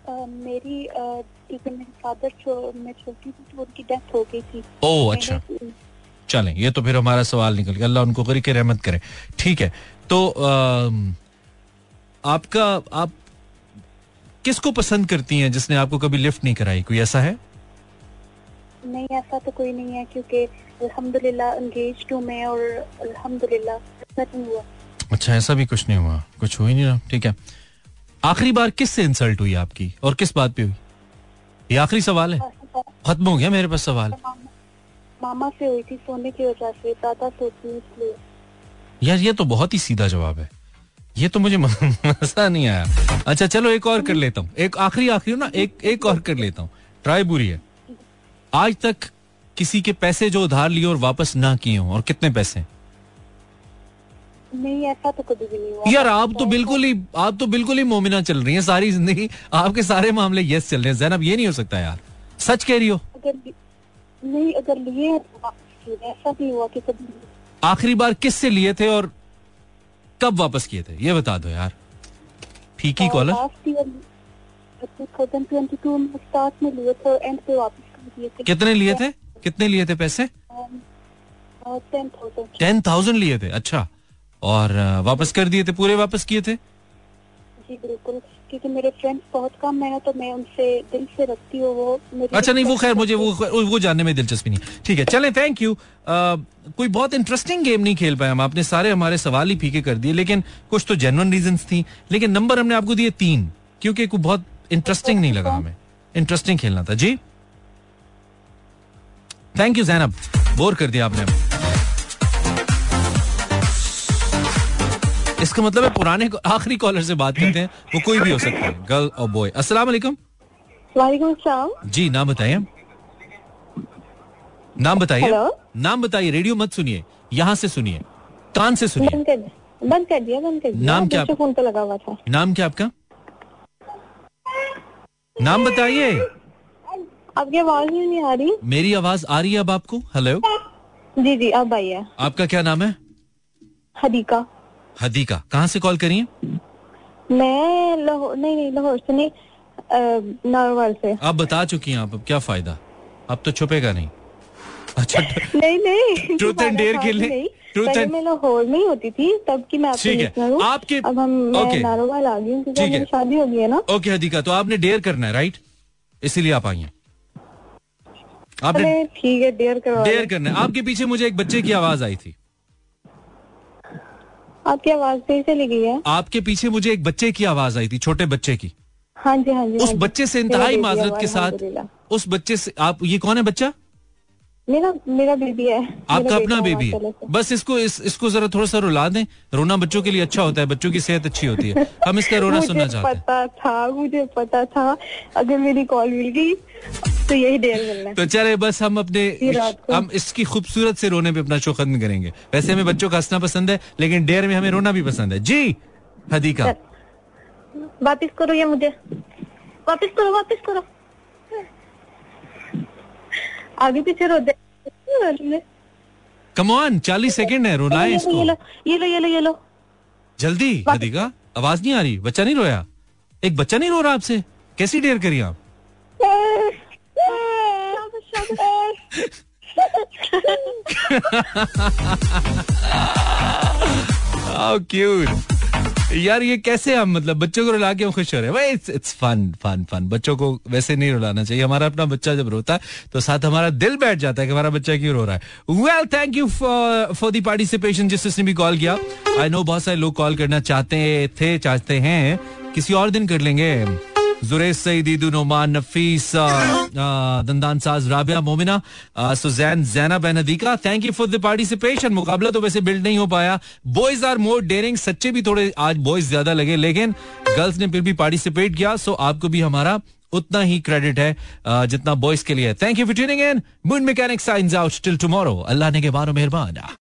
अ, मेरी मेरे फादर छो, मैं छोटी थी तो उनकी डेथ हो गई थी। ओ अच्छा। चलें ये तो फिर हमारा सवाल निकल गया। अल्लाह उनको करी के रहमत करे। ठीक है तो अम, आपका आप किसको पसंद करती हैं जिसने आपको कभी लिफ्ट नहीं कराई? कोई ऐसा है? नहीं ऐसा तो कोई नहीं है क्योंकि अल्हम्दुलिल्लाह एंगेज हूँ मैं और अल्हम्दुलिल्लाह नहीं हुआ। अच्छा ऐसा भी कुछ नहीं हुआ। कुछ हो ही नहीं रहा ठीक है। आखिरी बार किससे इंसल्ट हुई आपकी? और किस बात पे हुई? ये आखिरी सवाल है? खत्म हो गया मेरे पास सवाल। मामा, मामा से हुई थी सोने की वजह से दादा हूँ इसलिए। यार ये तो बहुत ही सीधा जवाब है। ये तो मुझे (laughs) मज़ा नहीं आया। अच्छा चलो एक और कर लेता हूँ। एक आखिरी आखिरी ना एक एक और कर लेता हूँ। ट्राई बुरी है। आज तक किसी के पैसे जो उधार लिए और वापस ना किए हों और कितने पैसे? नहीं ऐसा तो कभी भी नहीं हुआ। यार आप तो बिल्कुल ही आप तो बिल्कुल ही मोमिना चल रही है सारी ज़िंदगी। आपके सारे मामले यस चल रहे हैं। जैनब ये नहीं हो सकता यार। सच कह रही हो? अगर नहीं अगर लिए तो ऐसा भी हुआ कि कभी आखिरी बार किससे लिए थे और कब वापस किए थे? ये बता दो यार। फीकी कॉलर? दिए थे। कितने लिए थे? कितने लिए थे पैसे? टेन थाउज़ेंड लिए थे अच्छा। और वापस कर दिए थे पूरे वापस किए थे? जी बिल्कुल। क्योंकि मेरे फ्रेंड्स बहुत कम है तो मैं उनसे दिल से रखती हूँ वो मेरी अच्छा नहीं वो खैर मुझे वो वो जानने में दिलचस्पी नहीं। ठीक है चलें थैंक यू कोई बहुत इंटरेस्टिंग गेम नहीं खेल पाए हम। आपने सारे हमारे सवाल ही फीके कर दिए लेकिन कुछ तो जेनुअन रीजन थी। लेकिन नंबर हमने आपको दिए तीन क्योंकि बहुत इंटरेस्टिंग नहीं लगा हमें। इंटरेस्टिंग खेलना था। जी? थैंक यू जैनब बोर कर दिया आपने इसका मतलब है पुराने आखिरी कॉलर से बात करते हैं। वो कोई भी हो सकता है। गर्ल और बॉय अस्सलाम वालेकुम। जी नाम बताइए। नाम बताइए। नाम बताइए। रेडियो मत सुनिए। यहाँ से सुनिए। कान से सुनिए। बंद कर बंद कर दिया बंद कर दिया। नाम क्या? फ़ोन पे लगा हुआ था। नाम क्या आपका? नाम बताइए। आपकी आवाज़ नहीं आ रही। मेरी आवाज़ आ रही है अब आपको? हेलो जी जी अब आइए आपका क्या नाम है? हदीका। हदीका कहाँ से कॉल करिए मैं लाहौर नहीं नहीं लाहौर से नहीं नारोवाल से। आप बता चुकी हैं आप अब क्या फ़ायदा? अब तो छुपेगा नहीं। अच्छा नहीं नहीं and dare बात खेलने? पहले and- मैं लाहौर में ही होती थी तब की मैं आपकी ठीक है। हूँ। आपके- अब हम मैं. नारोवाल आ गई हूँ ठीक है। शादी हो गई है ना। ओके हदीका तो आपने डेयर करना है राइट? इसीलिए आप आई हैं। आपने ठीक है डेयर करवा डेयर करना है। आपके पीछे मुझे एक बच्चे की आवाज़ आई थी। आपकी आवाज़ फिर चली गई है। आपके पीछे मुझे एक बच्चे की आवाज़ आई थी छोटे बच्चे की। हाँ जी हाँ जी उस हाँ। बच्चे से इंतहाई माजरत के साथ उस बच्चे से आप ये कौन है बच्चा? मेरा मेरा बेबी है। आपका अपना बेबी है। बस इसको इस, इसको जरा थोड़ा सा रुला दें। रोना बच्चों के लिए अच्छा होता है बच्चों की सेहत अच्छी होती है। हम इसका रोना सुनना चाहते हैं। पता था मुझे पता था। अगर मेरी कॉल मिल गई तो यही डेयर मिलना तो चले बस हम अपने। हम इसकी खूबसूरत से रोने पे अपना शो खत्म करेंगे। वैसे हमें बच्चों का हंसना पसंद है लेकिन डेयर में हमें रोना भी पसंद है। जी हदीका। वापिस करो ये मुझे। वापिस करो वापिस करो। आगे पीछे रो दे। कम ऑन चालीस सेकंड है रोना है इसको। ये लो ये लो ये लो ये लो। जल्दी हदीका आवाज़ नहीं आ रही बच्चा नहीं रोया? एक बच्चा नहीं रो रहा आपसे? कैसी डेयर करी आप। (laughs) (laughs) क्यूट यार, ये कैसे हम मतलब बच्चों को रुला के हम खुश हो रहे हैं? It's it's fun fun fun बच्चों को वैसे नहीं रुलाना चाहिए। हमारा अपना बच्चा जब रोता है तो साथ हमारा दिल बैठ जाता है कि हमारा बच्चा क्यों रो रहा है। Well thank you for the participation जिस जिसने भी कॉल किया आई नो बहुत सारे लोग कॉल करना चाहते थे, चाहते हैं। किसी और दिन कर लेंगे। जुरेज सईद ईदू नोमान नफीस दंदान साज Rabia Momina Suzanne Zaina बेनदीका thank you for the participation मुकाबला तो वैसे बिल्ड नहीं हो पाया. बॉयज़ आर मोर डेयरिंग सच्चे भी थोड़े आज बॉयज़ ज़्यादा लगे लेकिन गर्ल्स ने फिर भी पार्टिसिपेट किया सो आपको भी हमारा उतना ही क्रेडिट है जितना बॉयज़ के लिए thank you for tuning in moon mechanic science out till tomorrow Allah ने के बारो मेहरबान.